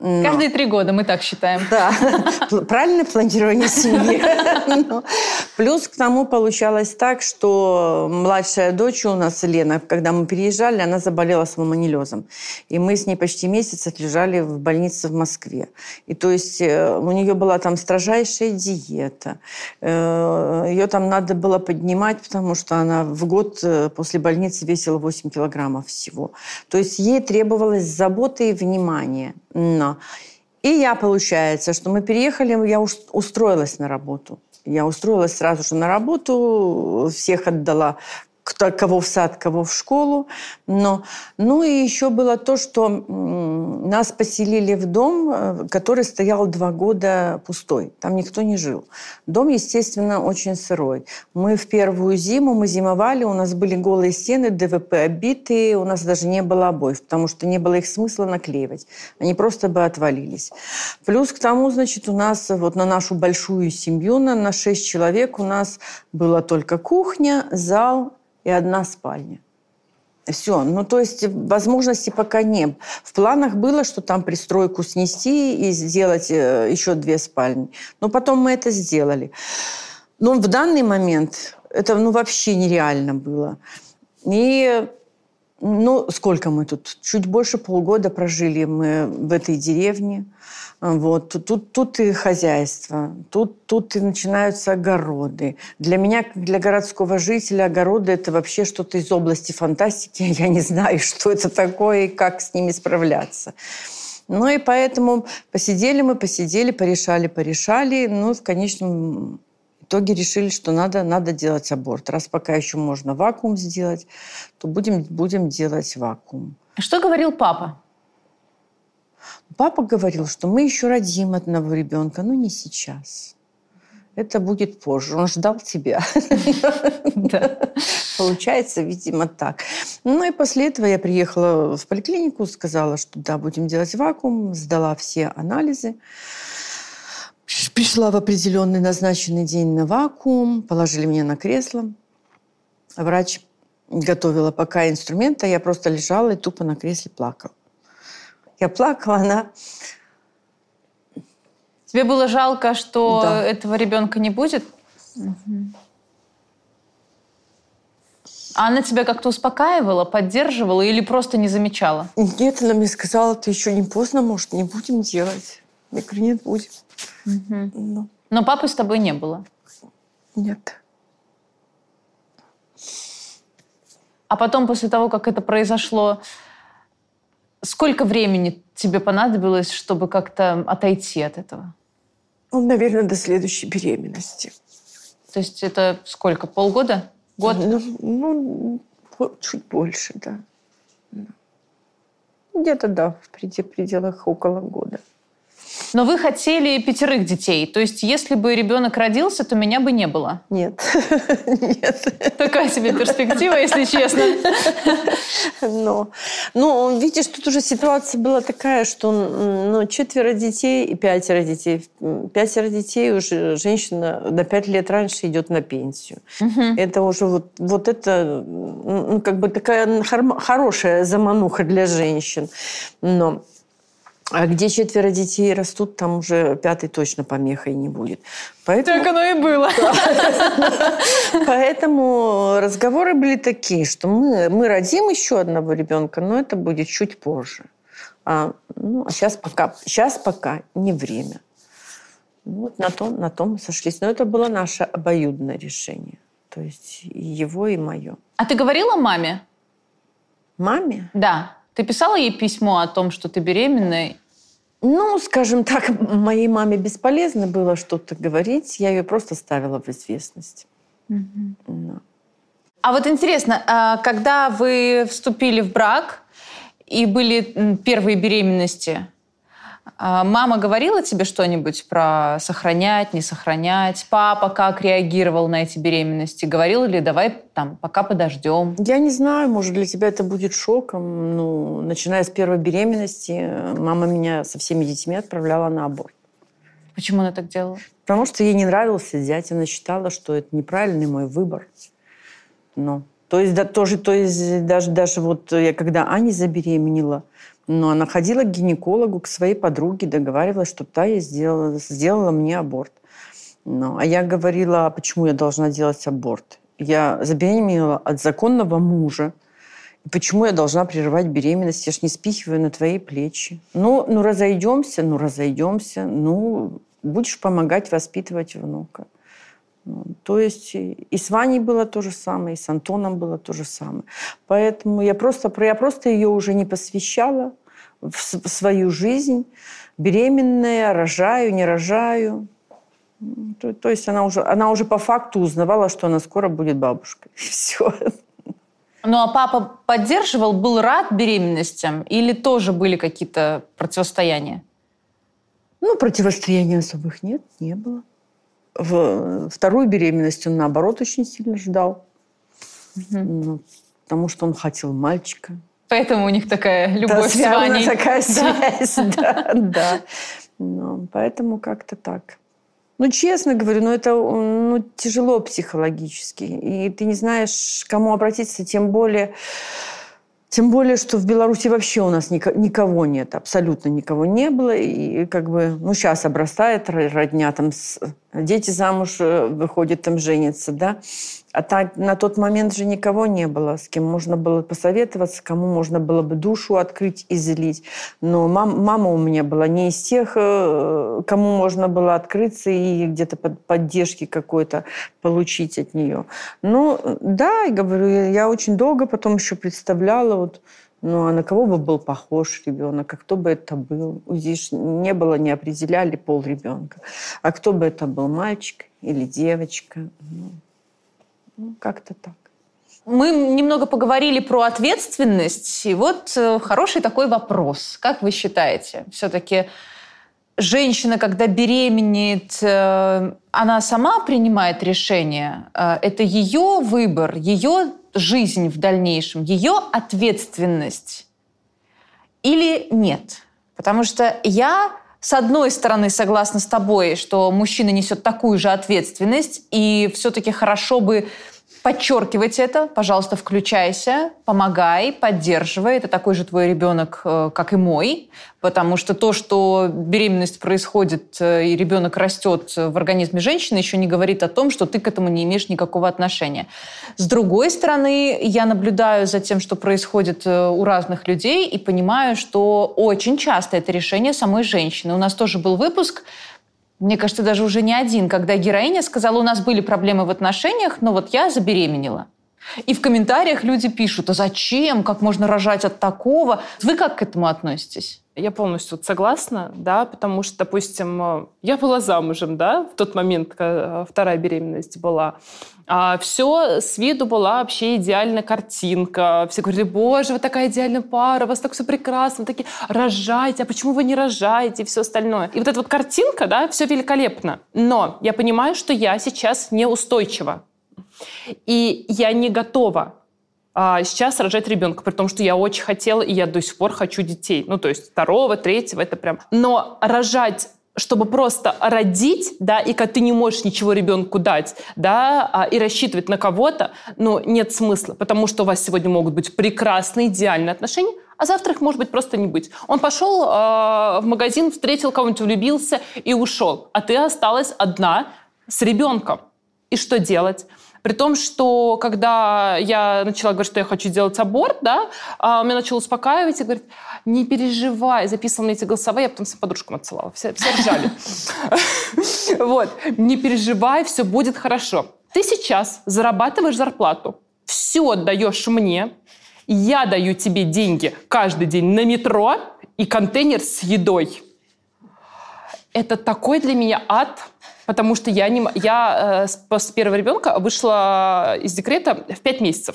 Но- Каждые три года, мы так считаем. да, правильное планирование семьи. Ну, Плюс к тому получалось так, что младшая дочь у нас, Лена, когда мы переезжали, она заболела самомонелезом. И мы с ней почти месяц отлежали в больнице в Москве. И то есть э, у нее была там строжайшая диета. Э, Ее там надо было поднимать, потому что она в год э, после больницы весила 8 килограммов всего. То есть ей требовалось заботы и внимания. Но и я, получается, что мы переехали, я устроилась на работу. Я устроилась сразу же на работу, всех отдала, кто, кого в сад, кого в школу. Но, ну и еще было то, что нас поселили в дом, э, который стоял два года пустой. Там никто не жил. Дом, естественно, очень сырой. Мы в первую зиму, мы зимовали, у нас были голые стены, ДВП обитые, у нас даже не было обоев, потому что не было их смысла наклеивать. Они просто бы отвалились. Плюс к тому, значит, у нас вот на нашу большую семью, на, на 6 человек, у нас была только кухня, зал и одна спальня. Все. Ну, то есть возможности пока нет. В планах было, что там пристройку снести и сделать э, еще две спальни. Но потом мы это сделали. Но в данный момент это ну, вообще нереально было. И ну, сколько мы тут? Чуть больше полгода прожили мы в этой деревне. Вот. Тут, тут, и хозяйство, тут, тут и начинаются огороды. Для меня, для городского жителя, огороды – это вообще что-то из области фантастики. Я не знаю, что это такое и как с ними справляться. Ну и поэтому посидели мы, посидели, порешали, порешали. Ну, в конечном итоге решили, что надо, надо делать аборт. Раз пока еще можно вакуум сделать, то будем, будем делать вакуум. Что говорил папа? Папа говорил, что мы еще родим одного ребенка, но не сейчас. Это будет позже. Он ждал тебя. Получается, видимо, так. Ну и после этого я приехала в поликлинику, сказала, что да, будем делать вакуум, сдала все анализы. Пришла в определенный назначенный день на вакуум, положили меня на кресло. Врач готовила пока инструмента, я просто лежала и тупо на кресле плакала. Я плакала, она... Тебе было жалко, что да. этого ребенка не будет? Угу. А она тебя как-то успокаивала, поддерживала или просто не замечала? Нет, она мне сказала, ты еще не поздно, может, не будем делать. Я говорю, нет, будем. Угу. Но. Но папы с тобой не было? Нет. А потом, после того, как это произошло, сколько времени тебе понадобилось, чтобы как-то отойти от этого? Ну, наверное, до следующей беременности. То есть это сколько, полгода? Год? Ну, ну чуть больше, да. Где-то, да, в пределах около года. Но вы хотели пятерых детей. То есть, если бы ребенок родился, то меня бы не было. Нет. Нет. Такая себе перспектива, если честно. Но, ну, видишь, тут уже ситуация была такая, что ну, четверо детей и пятеро детей. Пятеро детей уже женщина на пять лет раньше идет на пенсию. Угу. Это уже вот, вот это, ну, как бы такая хорошая замануха для женщин. Но а где четверо детей растут, там уже пятый точно помехой не будет. Поэтому... Так оно и было. Поэтому разговоры были такие, что мы, мы родим еще одного ребенка, но это будет чуть позже. А, ну, а сейчас пока, сейчас пока не время. Вот на том, на том мы сошлись. Но это было наше обоюдное решение. То есть его, и мое. А ты говорила маме? Маме? Да. Ты писала ей письмо о том, что ты беременна? Ну, скажем так, моей маме бесполезно было что-то говорить. Я ее просто ставила в известность. Угу. Да. А вот интересно, а когда вы вступили в брак и были первые беременности, мама говорила тебе что-нибудь про сохранять, не сохранять? Папа как реагировал на эти беременности? Говорил ли, давай там, пока подождем? Я не знаю, может, для тебя это будет шоком. Ну, начиная с первой беременности, мама меня со всеми детьми отправляла на аборт. Почему она так делала? Потому что ей не нравился зять. Она считала, что это неправильный мой выбор. Ну, то есть, да, тоже, то есть даже, даже вот я когда Ани забеременела, но она ходила к гинекологу, к своей подруге, договаривалась, чтобы та ей сделала, сделала мне аборт. Ну, а я говорила, а почему я должна делать аборт? Я забеременела от законного мужа. И почему я должна прерывать беременность? Я ж не спихиваю на твои плечи. Ну, ну разойдемся, ну разойдемся. Ну, будешь помогать воспитывать внука. Ну, то есть и с Ваней было то же самое, и с Антоном было то же самое. Поэтому я просто, я просто ее уже не посвящала в свою жизнь, беременная, рожаю, не рожаю. То, то есть она уже, она уже по факту узнавала, что она скоро будет бабушкой. Все. Ну а папа поддерживал, был рад беременностям или тоже были какие-то противостояния? Ну, противостояний особых нет, не было. В вторую беременность он, наоборот, очень сильно ждал. Угу. Ну, потому что он хотел мальчика. Поэтому у них такая любовь да, с Ваней. такая связь, да, да. Ну, поэтому как-то так. Ну, честно говорю, ну, это ну, тяжело психологически. И ты не знаешь, к кому обратиться, тем более... Тем более, что в Беларуси вообще у нас никого нет, абсолютно никого не было. И как бы, ну, сейчас обрастает родня, там дети замуж э, выходят, там женятся, да. А так, на тот момент же никого не было, с кем можно было посоветоваться, кому можно было бы душу открыть и злить. Но мам, мама у меня была не из тех, э, кому можно было открыться и где-то под, поддержки какой-то получить от нее. Ну, да, я говорю, я очень долго потом еще представляла, вот Ну, а на кого бы был похож ребенок? А кто бы это был? Здесь не было, не определяли пол ребенка. А кто бы это был, мальчик или девочка? Ну, ну как-то так. Мы немного поговорили про ответственность. И вот э, хороший такой вопрос. Как вы считаете, все-таки женщина, когда беременеет, э, она сама принимает решение? Э, это ее выбор, ее жизнь в дальнейшем, ее ответственность или нет? Потому что я с одной стороны, согласна с тобой, что мужчина несет такую же ответственность, и все-таки хорошо бы подчеркивать это. Пожалуйста, включайся, помогай, поддерживай. Это такой же твой ребенок, э, как и мой. Потому что то, что беременность происходит э, и ребенок растет в организме женщины, еще не говорит о том, что ты к этому не имеешь никакого отношения. С другой стороны, я наблюдаю за тем, что происходит э, у разных людей, и понимаю, что очень часто это решение самой женщины. У нас тоже был выпуск мне кажется, даже уже не один, когда героиня сказала, у нас были проблемы в отношениях, но вот я забеременела. И в комментариях люди пишут, а зачем, как можно рожать от такого? Вы как к этому относитесь? Я полностью согласна, да, потому что, допустим, э, я была замужем, да, в тот момент, когда вторая беременность была. А все с виду была вообще идеальная картинка. Все говорили, боже, вы такая идеальная пара, у вас так все прекрасно, такие, рожайте, а почему вы не рожаете и все остальное. И вот эта вот картинка, да, все великолепно. Но я понимаю, что я сейчас неустойчива. И я не готова а сейчас рожать ребенка, при том, что я очень хотела, и я до сих пор хочу детей. Ну, то есть второго, третьего, это прям... Но рожать чтобы просто родить, да, и когда ты не можешь ничего ребенку дать, да, а, и рассчитывать на кого-то, ну, нет смысла, потому что у вас сегодня могут быть прекрасные, идеальные отношения, а завтра их может быть просто не быть. Он пошел э, в магазин, встретил кого-нибудь, влюбился и ушел, а ты осталась одна с ребенком. И что делать? При том, что когда я начала говорить, что я хочу делать аборт, да, а, меня начал успокаивать и говорит, не переживай, записывал мне эти голосовые, я потом всем подружкам отсылала, все, все ржали. Вот, не переживай, все будет хорошо. Ты сейчас зарабатываешь зарплату, все отдаешь мне, я даю тебе деньги каждый день на метро и контейнер с едой. Это такой для меня ад, потому что я, не, я э, после первого ребенка вышла из декрета в пять месяцев.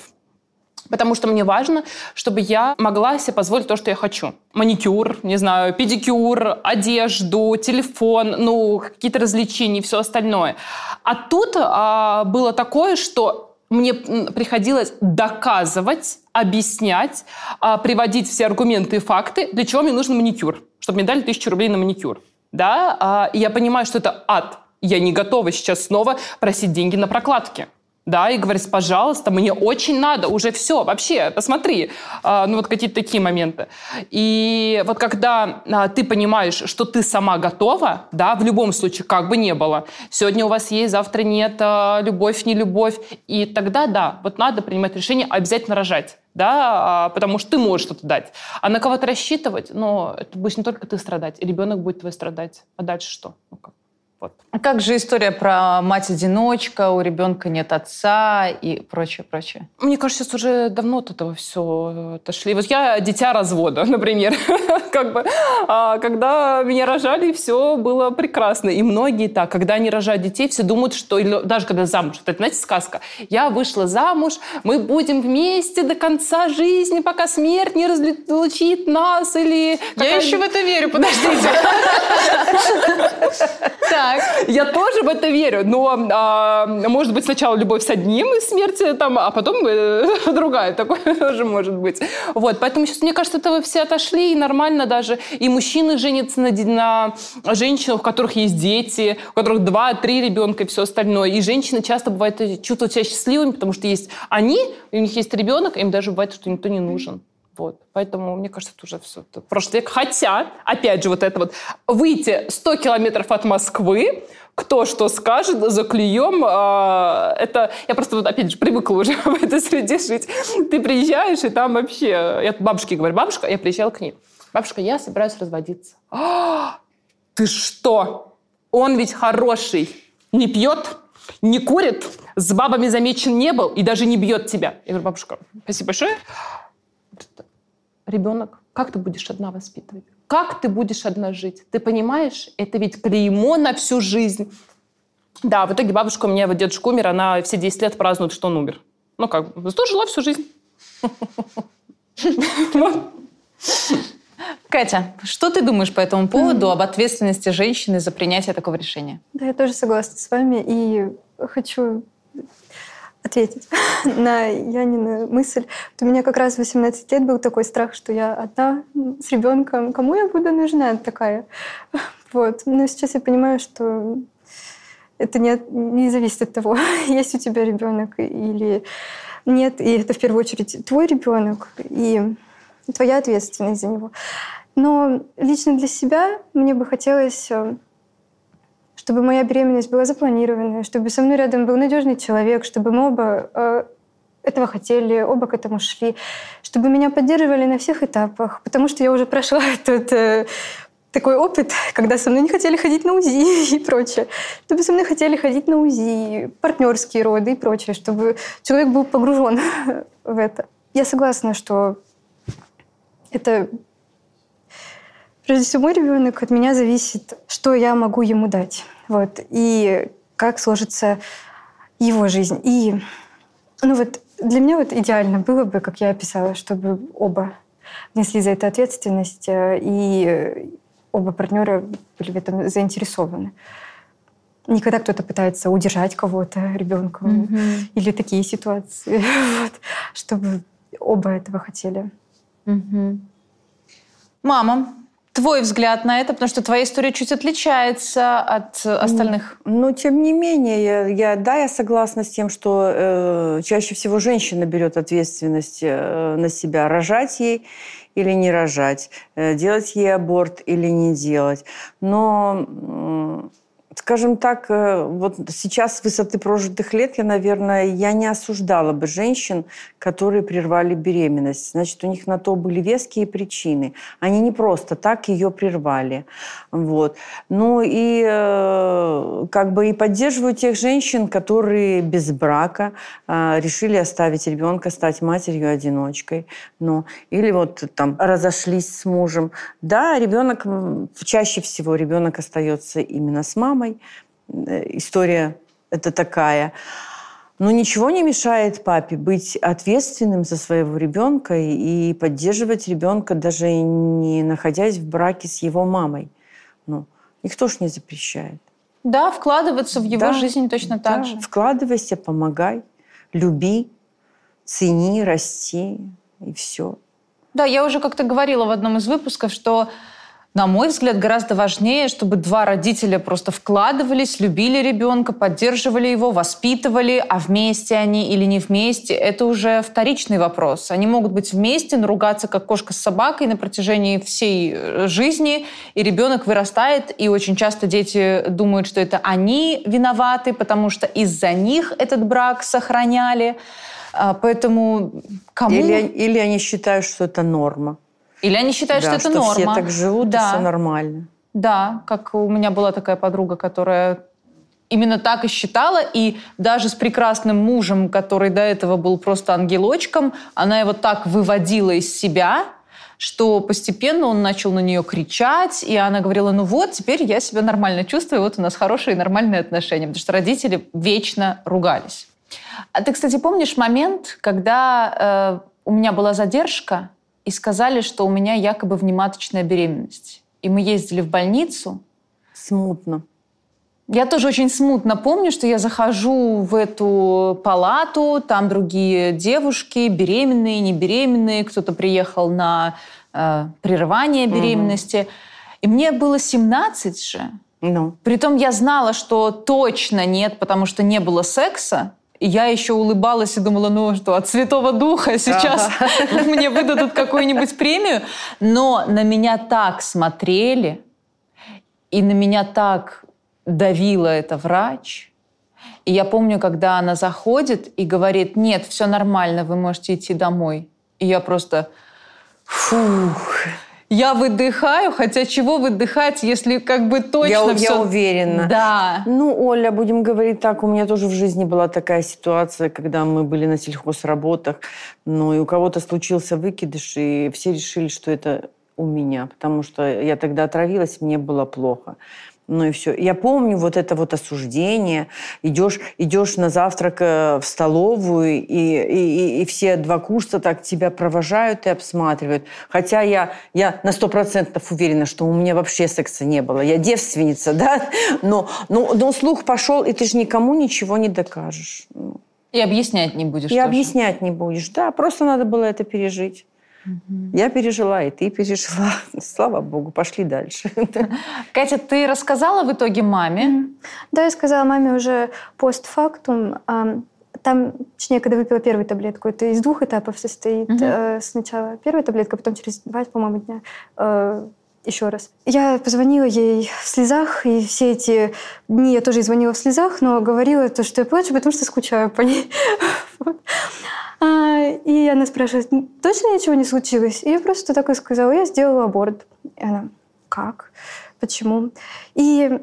Потому что мне важно, чтобы я могла себе позволить то, что я хочу. Маникюр, не знаю, педикюр, одежду, телефон, ну, какие-то развлечения и все остальное. А тут а, было такое, что мне приходилось доказывать, объяснять, а, приводить все аргументы и факты, для чего мне нужен маникюр, чтобы мне дали тысячу рублей на маникюр. Да? А, и я понимаю, что это ад я не готова сейчас снова просить деньги на прокладки. Да, и говорить, пожалуйста, мне очень надо, уже все, вообще, посмотри. А, ну, вот какие-то такие моменты. И вот когда а, ты понимаешь, что ты сама готова, да, в любом случае, как бы ни было, сегодня у вас есть, завтра нет, а, любовь, не любовь, и тогда, да, вот надо принимать решение обязательно рожать да, а, потому что ты можешь что-то дать. А на кого-то рассчитывать, но это будешь не только ты страдать, и ребенок будет твой страдать. А дальше что? Ну, как? Вот. А как же история про мать-одиночка, у ребенка нет отца и прочее, прочее? Мне кажется, сейчас уже давно от этого все отошли. Вот я дитя развода, например. как бы, а, когда меня рожали, все было прекрасно. И многие так, когда они рожают детей, все думают, что, даже когда замуж, вот это, знаете, сказка, я вышла замуж, мы будем вместе до конца жизни, пока смерть не разлучит нас, или... Я еще в это верю, подождите. Так. Я тоже в это верю, но а, может быть сначала любовь с одним из смерти, там, а потом э, другая. Такое тоже может быть. Вот, поэтому сейчас, мне кажется, это вы все отошли, и нормально даже. И мужчины женятся на, на женщинах, у которых есть дети, у которых два-три ребенка и все остальное. И женщины часто бывают чувствуют себя счастливыми, потому что есть они, у них есть ребенок, им даже бывает, что никто не нужен. Вот. Поэтому, мне кажется, это уже все это прошлый век. Хотя, опять же, вот это вот выйти 100 километров от Москвы, кто что скажет, заклюем. Э, это я просто вот опять же привыкла уже в этой среде жить. Ты приезжаешь, и там вообще... Я бабушке говорю, бабушка, я приезжала к ней. Бабушка, я собираюсь разводиться. А, ты что? Он ведь хороший. Не пьет, не курит, с бабами замечен не был и даже не бьет тебя. Я говорю, бабушка, спасибо большое ребенок, как ты будешь одна воспитывать? Как ты будешь одна жить? Ты понимаешь, это ведь клеймо на всю жизнь. Да, в итоге бабушка у меня, вот дедушка умер, она все 10 лет празднует, что он умер. Ну как, зато жила всю жизнь. Катя, что ты думаешь по этому поводу об ответственности женщины за принятие такого решения? Да, я тоже согласна с вами и хочу ответить на Янину мысль. Вот у меня как раз в 18 лет был такой страх, что я одна с ребенком. Кому я буду нужна такая? Вот. Но сейчас я понимаю, что это не, не зависит от того, есть у тебя ребенок или нет. И это в первую очередь твой ребенок и твоя ответственность за него. Но лично для себя мне бы хотелось, э, чтобы моя беременность была запланированная, чтобы со мной рядом был надежный человек, чтобы мы оба э, этого хотели, оба к этому шли, чтобы меня поддерживали на всех этапах, потому что я уже прошла этот э, такой опыт, когда со мной не хотели ходить на УЗИ и прочее, чтобы со мной хотели ходить на УЗИ, партнерские роды и прочее, чтобы человек был погружен в это. Я согласна, что это Прежде всего, мой ребенок от меня зависит, что я могу ему дать. Вот. И как сложится его жизнь. И ну вот для меня вот идеально было бы, как я описала, чтобы оба несли за это ответственность, э, и оба партнера были в этом заинтересованы. Не когда кто-то пытается удержать кого-то, ребенка, mm-hmm. или такие ситуации, вот, чтобы оба этого хотели. Mm-hmm. Мама, твой взгляд на это, потому что твоя история чуть отличается от остальных. Но тем не менее, я, я да, я согласна с тем, что э, чаще всего женщина берет ответственность э, на себя, рожать ей или не рожать, э, делать ей аборт или не делать. Но э, скажем так, э, вот сейчас с высоты прожитых лет я, наверное, я не осуждала бы женщин, которые прервали беременность. Значит, у них на то были веские причины. Они не просто так ее прервали. Вот. Ну и э, как бы и поддерживаю тех женщин, которые без брака э, решили оставить ребенка, стать матерью-одиночкой. Ну, или вот там разошлись с мужем. Да, ребенок, чаще всего ребенок остается именно с мамой. Э, история это такая. Но ничего не мешает папе быть ответственным за своего ребенка и поддерживать ребенка, даже не находясь в браке с его мамой. Ну, никто ж не запрещает. Да, вкладываться в его да, жизнь точно так да, же. Вкладывайся, помогай, люби, цени, расти и все. Да, я уже как-то говорила в одном из выпусков, что на мой взгляд, гораздо важнее, чтобы два родителя просто вкладывались, любили ребенка, поддерживали его, воспитывали, а вместе они или не вместе, это уже вторичный вопрос. Они могут быть вместе, наругаться как кошка с собакой на протяжении всей э, жизни, и ребенок вырастает, и очень часто дети думают, что это они виноваты, потому что из-за них этот брак сохраняли. А, поэтому кому... Или, или они считают, что это норма. Или они считают, да, что это что норма. все так живут, да. и все нормально. Да, как у меня была такая подруга, которая именно так и считала, и даже с прекрасным мужем, который до этого был просто ангелочком, она его так выводила из себя, что постепенно он начал на нее кричать, и она говорила, ну вот, теперь я себя нормально чувствую, вот у нас хорошие нормальные отношения, потому что родители вечно ругались. А ты, кстати, помнишь момент, когда э, у меня была задержка, и сказали, что у меня якобы внематочная беременность. И мы ездили в больницу. Смутно. Я тоже очень смутно помню, что я захожу в эту палату, там другие девушки, беременные, не беременные, кто-то приехал на э, прерывание беременности. Угу. И мне было 17 же. Ну. Притом я знала, что точно нет, потому что не было секса я еще улыбалась и думала, ну что, от Святого Духа сейчас ага. мне выдадут какую-нибудь премию. Но на меня так смотрели, и на меня так давила эта врач. И я помню, когда она заходит и говорит, нет, все нормально, вы можете идти домой. И я просто, фух, я выдыхаю, хотя чего выдыхать, если как бы точно я, все... Я уверена. Да. Ну, Оля, будем говорить так, у меня тоже в жизни была такая ситуация, когда мы были на сельхозработах, ну и у кого-то случился выкидыш, и все решили, что это у меня, потому что я тогда отравилась, мне было плохо. Ну и все. Я помню вот это вот осуждение. Идешь, идешь на завтрак э, в столовую, и, и, и все два курса так тебя провожают и обсматривают. Хотя я, я на сто процентов уверена, что у меня вообще секса не было. Я девственница, да? Но, но, но слух пошел, и ты же никому ничего не докажешь. И объяснять не будешь И тоже. объяснять не будешь. Да, просто надо было это пережить. Я пережила, и ты пережила. Слава богу, пошли дальше. Катя, ты рассказала в итоге маме? Да, я сказала маме уже постфактум. Ам, Там, точнее, когда выпила первую таблетку, это из двух этапов состоит. Э, Сначала первая таблетка, потом через два, по-моему, дня э, еще раз. Я позвонила ей в слезах, и все эти дни я тоже звонила в слезах, но говорила то, что я плачу, потому что скучаю по ней. А, И она спрашивает, «Н- точно ничего не случилось? И я просто так и сказала, я сделала аборт. И она, как? Почему? И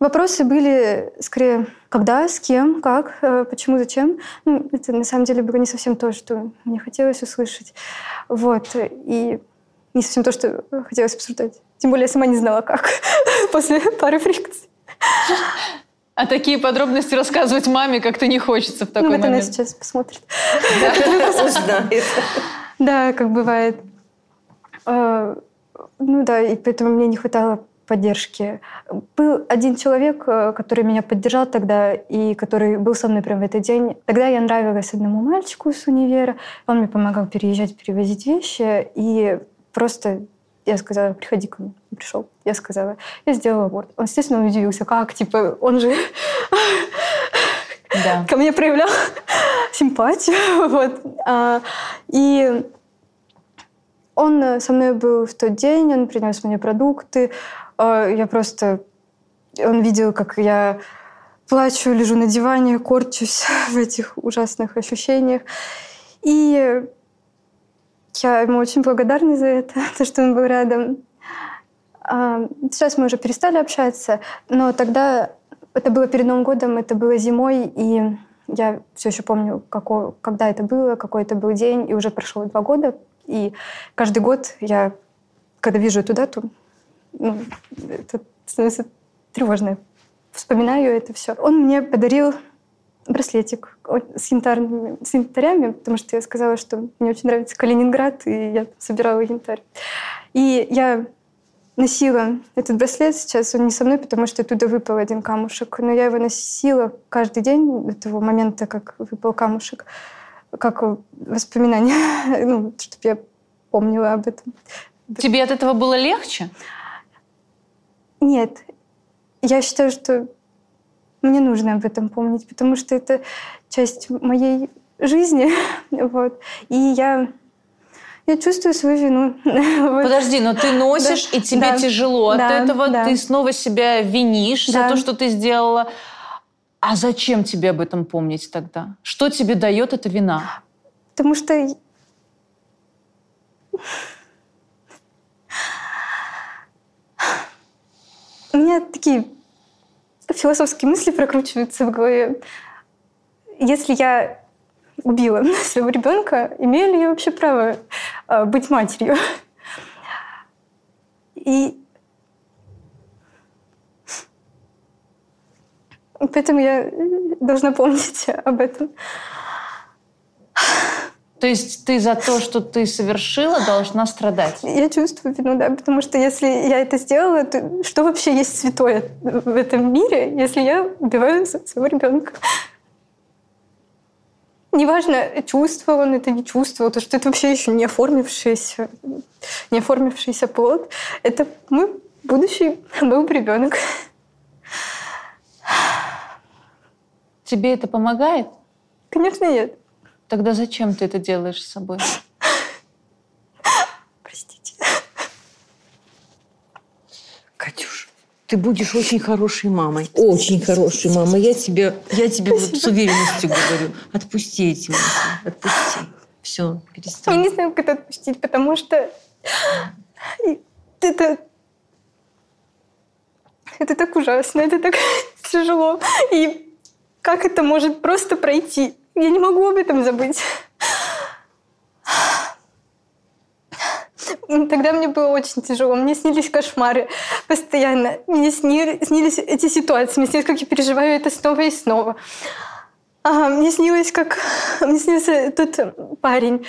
вопросы были скорее, когда, с кем, как, э, почему, зачем. Ну, это на самом деле было не совсем то, что мне хотелось услышать. Вот. И не совсем то, что хотелось обсуждать. Тем более я сама не знала, как после пары фрикций. А такие подробности рассказывать маме как-то не хочется в такой Ну, вот она момент. сейчас посмотрит. Да, как бывает. Э, Ну да, и поэтому мне не хватало поддержки. Был один человек, э, который меня поддержал тогда и который был со мной прямо в этот день. Тогда я нравилась одному мальчику с универа. Он мне помогал переезжать, перевозить вещи. И просто я сказала, приходи ко мне. Он пришел. Я сказала, я сделала аборт. Он, естественно, удивился. Как? Типа, он же Да. ко мне проявлял симпатию. Вот. А, И он э, со мной был в тот день, он принес мне продукты. А, Я просто... Он видел, как я плачу, лежу на диване, корчусь в этих ужасных ощущениях. И я ему очень благодарна за это, то, что он был рядом. А, Сейчас мы уже перестали общаться, но тогда это было перед Новым годом, это было зимой, и я все еще помню, какой, когда это было, какой это был день, и уже прошло два года. И каждый год я, когда вижу эту дату, ну, это становится тревожно. Вспоминаю это все. Он мне подарил браслетик с, янтарными, с янтарями, потому что я сказала, что мне очень нравится Калининград, и я собирала янтарь. И я носила этот браслет сейчас, он не со мной, потому что оттуда выпал один камушек, но я его носила каждый день до того момента, как выпал камушек, как воспоминание, ну, чтобы я помнила об этом. Тебе от этого было легче? Нет, я считаю, что мне нужно об этом помнить, потому что это часть моей жизни, вот. И я, я чувствую свою вину. Подожди, но ты носишь, Да. и тебе Да. тяжело от Да, этого, да. ты снова себя винишь за Да. то, что ты сделала. А зачем тебе об этом помнить тогда? Что тебе дает эта вина? Потому что у меня такие философские мысли прокручиваются в голове. Если я убила своего ребенка, имею ли я вообще право э, быть матерью? И поэтому я должна помнить об этом. То есть ты за то, что ты совершила, должна страдать? Я чувствую вину, да, потому что если я это сделала, то что вообще есть святое в этом мире, если я убиваю своего ребенка? Неважно, чувствовал он это, не чувствовал, то что это вообще еще не оформившийся, не оформившийся плод. Это мой будущий был ребенок. Тебе это помогает? Конечно, нет. Тогда зачем ты это делаешь с собой? Простите. Катюш, ты будешь очень хорошей мамой. Очень хорошей мамой. Я тебе, я тебе вот с уверенностью говорю. Отпусти эти мысли. Отпусти. Все, Я перестань. не знаю, как это отпустить, потому что это... Это так ужасно, это так тяжело. И как это может просто пройти? Я не могу об этом забыть. Тогда мне было очень тяжело. Мне снились кошмары постоянно. Мне сни- снились эти ситуации. Мне снилось, как я переживаю это снова и снова. Ага, мне снилось, как... Мне снился тот парень.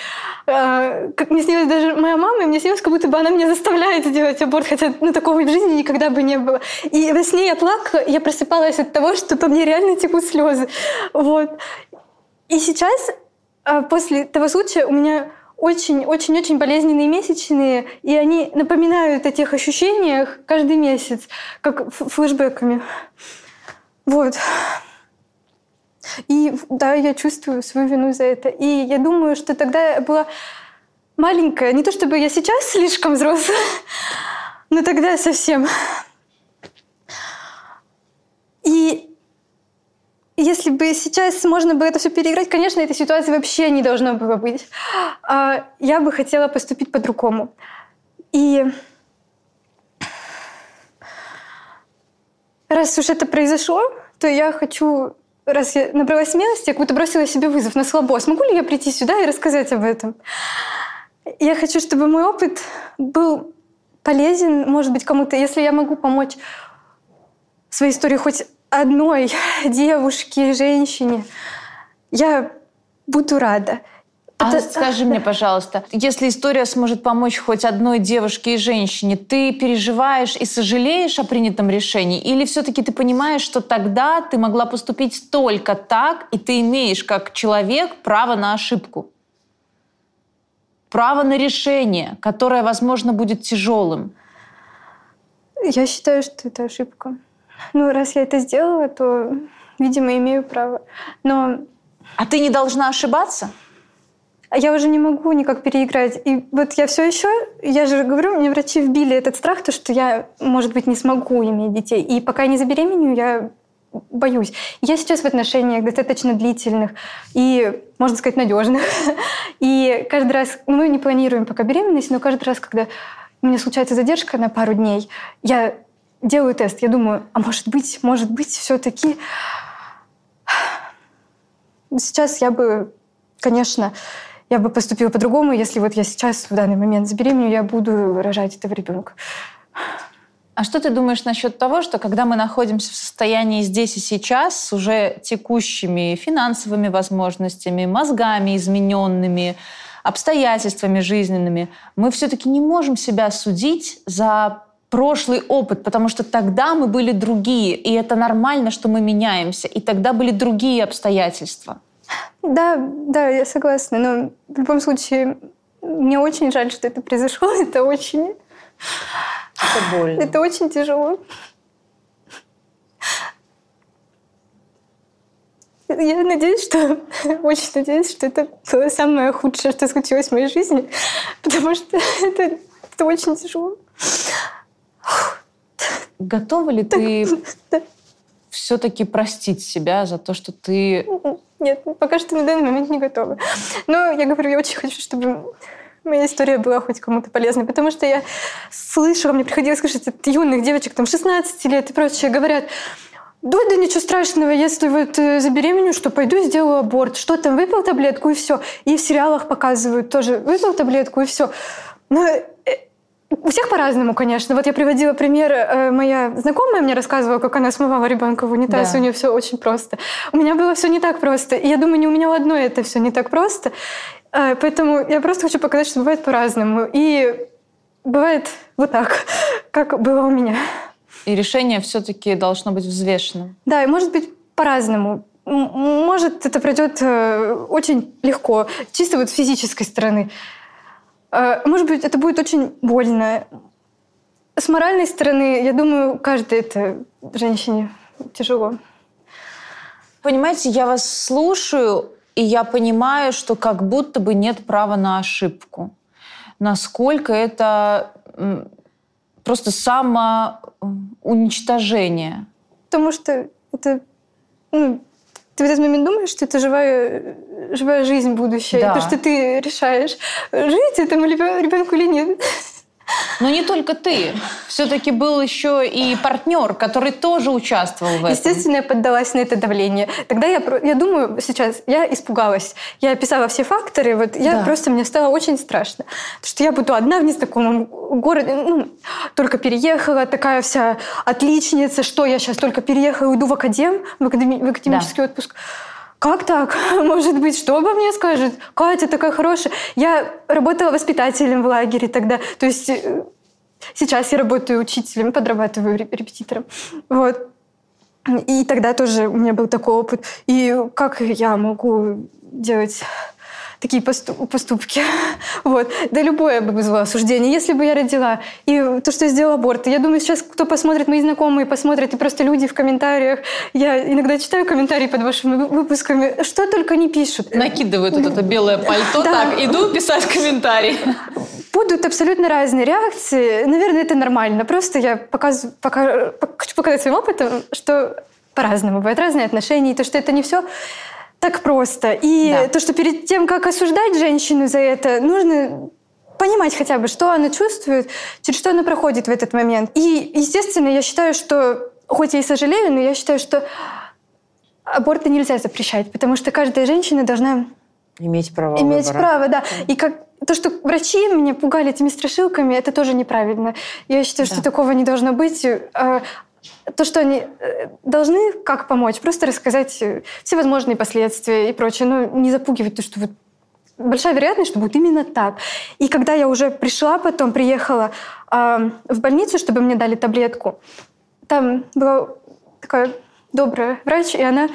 А, как мне снилась даже моя мама, и мне снилось, как будто бы она меня заставляет сделать аборт, хотя ну, такого в жизни никогда бы не было. И во сне я плакала, я просыпалась от того, что по мне реально текут слезы. Вот. И сейчас, а, после того случая, у меня очень-очень-очень болезненные месячные, и они напоминают о тех ощущениях каждый месяц, как ф- флешбэками. Вот. И да, я чувствую свою вину за это. И я думаю, что тогда я была маленькая. Не то чтобы я сейчас слишком взрослая, но тогда совсем. И если бы сейчас можно было это все переиграть, конечно, этой ситуации вообще не должно было быть. А, Я бы хотела поступить по-другому. И раз уж это произошло, то я хочу, раз я набралась смелости, я как будто бросила себе вызов на слабо. Смогу ли я прийти сюда и рассказать об этом? Я хочу, чтобы мой опыт был полезен, может быть, кому-то. Если я могу помочь своей истории хоть одной девушке, женщине, я буду рада. А Это- скажи мне, пожалуйста, если история сможет помочь хоть одной девушке и женщине, ты переживаешь и сожалеешь о принятом решении? Или все-таки ты понимаешь, что тогда ты могла поступить только так, и ты имеешь как человек право на ошибку? Право на решение, которое, возможно, будет тяжелым. Я считаю, что это ошибка. Ну, раз я это сделала, то, видимо, имею право. Но А ты не должна ошибаться? я уже не могу никак переиграть. И вот я все еще, я же говорю, мне врачи вбили этот страх, то, что я, может быть, не смогу иметь детей. И пока я не забеременею, я боюсь. Я сейчас в отношениях достаточно длительных и, можно сказать, надежных. И каждый раз, ну, мы не планируем пока беременность, но каждый раз, когда у меня случается задержка на пару дней, я делаю тест. Я думаю, а может быть, может быть, все-таки сейчас я бы, конечно, я бы поступила по-другому, если вот я сейчас в данный момент забеременею, я буду рожать этого ребенка. А что ты думаешь насчет того, что когда мы находимся в состоянии здесь и сейчас с уже текущими финансовыми возможностями, мозгами измененными, обстоятельствами жизненными, мы все-таки не можем себя судить за прошлый опыт, потому что тогда мы были другие, и это нормально, что мы меняемся, и тогда были другие обстоятельства. Да, да, я согласна, но в любом случае мне очень жаль, что это произошло. Это очень, Это больно. это очень тяжело. Я надеюсь, что очень надеюсь, что это было самое худшее, что случилось в моей жизни, потому что это, это очень тяжело. Готова ли ты все-таки простить себя за то, что ты Нет, пока что на данный момент не готова. Но я говорю, я очень хочу, чтобы моя история была хоть кому-то полезной, потому что я слышала, мне приходилось слышать от юных девочек, там, 16 лет и прочее, говорят, да, да ничего страшного, если вот э, забеременю, что пойду сделаю аборт. Что там, выпил таблетку и все. И в сериалах показывают тоже, выпил таблетку и все. Но э, у всех по-разному, конечно. Вот я приводила пример, э, моя знакомая мне рассказывала, как она смывала ребенка в унитаз, Да. у нее все очень просто. У меня было все не так просто. И я думаю, не у меня у одной это все не так просто. Э, Поэтому я просто хочу показать, что бывает по-разному. И бывает вот так, как было у меня. и решение все-таки должно быть взвешенным? Да, и может быть по-разному. Может, это пройдет э, очень легко, чисто вот с физической стороны. Э, Может быть, это будет очень больно. С моральной стороны, я думаю, каждой это женщине тяжело. Понимаете, я вас слушаю, и я понимаю, что как будто бы нет права на ошибку. Насколько это просто самоуничтожение. Потому что это... ну, ты в этот момент думаешь, что это живая живая жизнь будущая, Да. то, что ты решаешь, жить этому ребенку или нет. Но не только ты. Все-таки был еще и партнер, который тоже участвовал в этом. Естественно, я поддалась на это давление. Тогда я, я думаю, сейчас, я испугалась. Я описала все факторы, вот я Да. просто, мне стало очень страшно. Что я буду одна в незнакомом городе, ну, только переехала, такая вся отличница, что я сейчас только переехала, уйду в академ, в, академи- в академический отпуск. Как так? Может быть, что обо мне скажет? Катя такая хорошая. Я работала воспитателем в лагере тогда. То есть э, сейчас я работаю учителем, подрабатываю реп- репетитором. Вот. И тогда тоже у меня был такой опыт. И как я могу делать такие посту- поступки. Вот. Да любое бы вызвало осуждение. Если бы я родила, и то, что я сделала аборт, я думаю, сейчас кто посмотрит, мои знакомые посмотрят, и просто люди в комментариях. Я иногда читаю комментарии под вашими вы- выпусками, что только не пишут. Накидывают вот это белое пальто, Да. так, иду писать комментарий. Будут абсолютно разные реакции. Наверное, это нормально. Просто я показываю, пока, пок- хочу показать своим опытом, что по-разному бывают разные отношения, и то, что это не все так просто. И Да. то, что перед тем, как осуждать женщину за это, нужно понимать хотя бы, что она чувствует, через что она проходит в этот момент. И, естественно, я считаю, что, хоть я и сожалею, но я считаю, что аборты нельзя запрещать, потому что каждая женщина должна Иметь право Иметь выбора. право, да. И как то, что врачи меня пугали этими страшилками, это тоже неправильно. Я считаю, Да. что такого не должно быть. То, что они э, должны как помочь, просто рассказать э, все возможные последствия и прочее, но не запугивать то, что вот большая вероятность, что будет именно так. И когда я уже пришла потом, приехала а, в больницу, чтобы мне дали таблетку, там была такая добрая врач, и она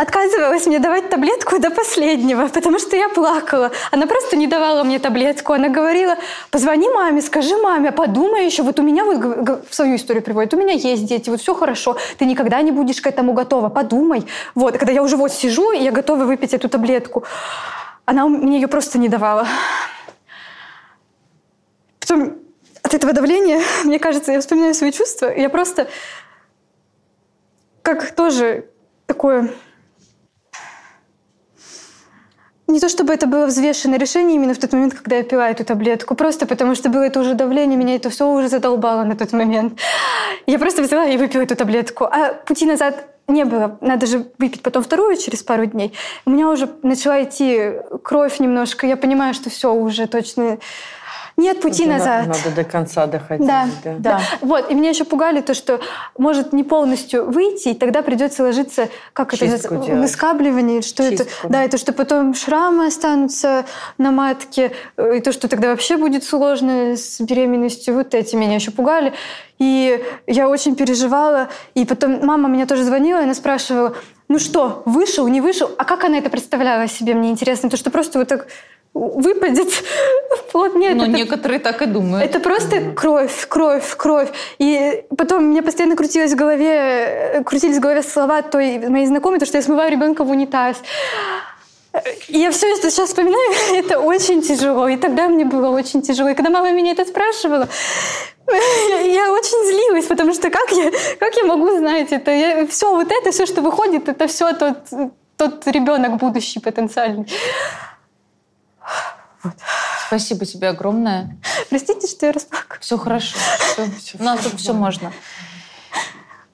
отказывалась мне давать таблетку до последнего, потому что я плакала. Она просто не давала мне таблетку. Она говорила, позвони маме, скажи маме, подумай еще. Вот у меня, вот свою историю приводит, у меня есть дети, вот все хорошо, ты никогда не будешь к этому готова, подумай. Вот, когда я уже вот сижу, и я готова выпить эту таблетку, она мне ее просто не давала. Потом от этого давления, мне кажется, я вспоминаю свои чувства, я просто как тоже такое не то чтобы это было взвешенное решение именно в тот момент, когда я пила эту таблетку, просто потому что было это уже давление, меня это все уже задолбало на тот момент. Я просто взяла и выпила эту таблетку. А пути назад не было. Надо же выпить потом вторую через пару дней. У меня уже начала идти кровь немножко. Я понимаю, что все уже точно... Нет пути на- назад. Надо до конца доходить. Да, да. да. Вот, и меня еще пугали то, что может не полностью выйти, и тогда придется ложиться, как это Чистку называется, делать. выскабливание, что это, Чистку, да, да. и то, что потом шрамы останутся на матке, э, и то, что тогда вообще будет сложно с беременностью, вот эти меня еще пугали. И я очень переживала, и потом мама меня тоже звонила, и она спрашивала, ну что, вышел, не вышел? А как она это представляла себе, мне интересно, то, что просто вот так выпадет в плод. Нет, Но это- некоторые так и думают. это просто кровь, кровь, кровь. И потом мне постоянно крутилось в голове, э, крутились в голове слова той моей знакомой, то, что я смываю ребенка в унитаз. И я все это сейчас вспоминаю, это очень тяжело. И тогда мне было очень тяжело. И когда мама меня это спрашивала, я очень злилась, потому что как я, как я могу знать это? все вот это, все, что выходит, это все тот, тот ребенок будущий потенциальный. Спасибо тебе огромное. Простите, что я расплакалась. Все хорошо. Всё. У нас тут все можно.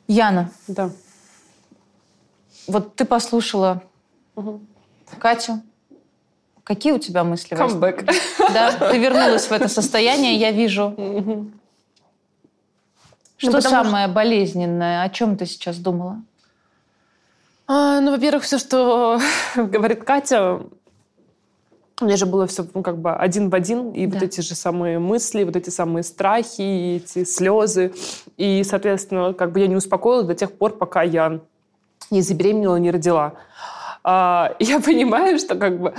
Яна, Да. вот ты послушала Катю. Какие у тебя мысли? Камбэк. Да, ты вернулась в это состояние, я вижу. Что потому что- самое болезненное? О чем ты сейчас думала? А, ну, во-первых, все, что говорит Катя, у меня же было все ну, как бы один в один, и Да. вот эти же самые мысли, вот эти самые страхи, и эти слезы. И, соответственно, как бы я не успокоилась до тех пор, пока я не забеременела, не родила. А, я понимаю, что как бы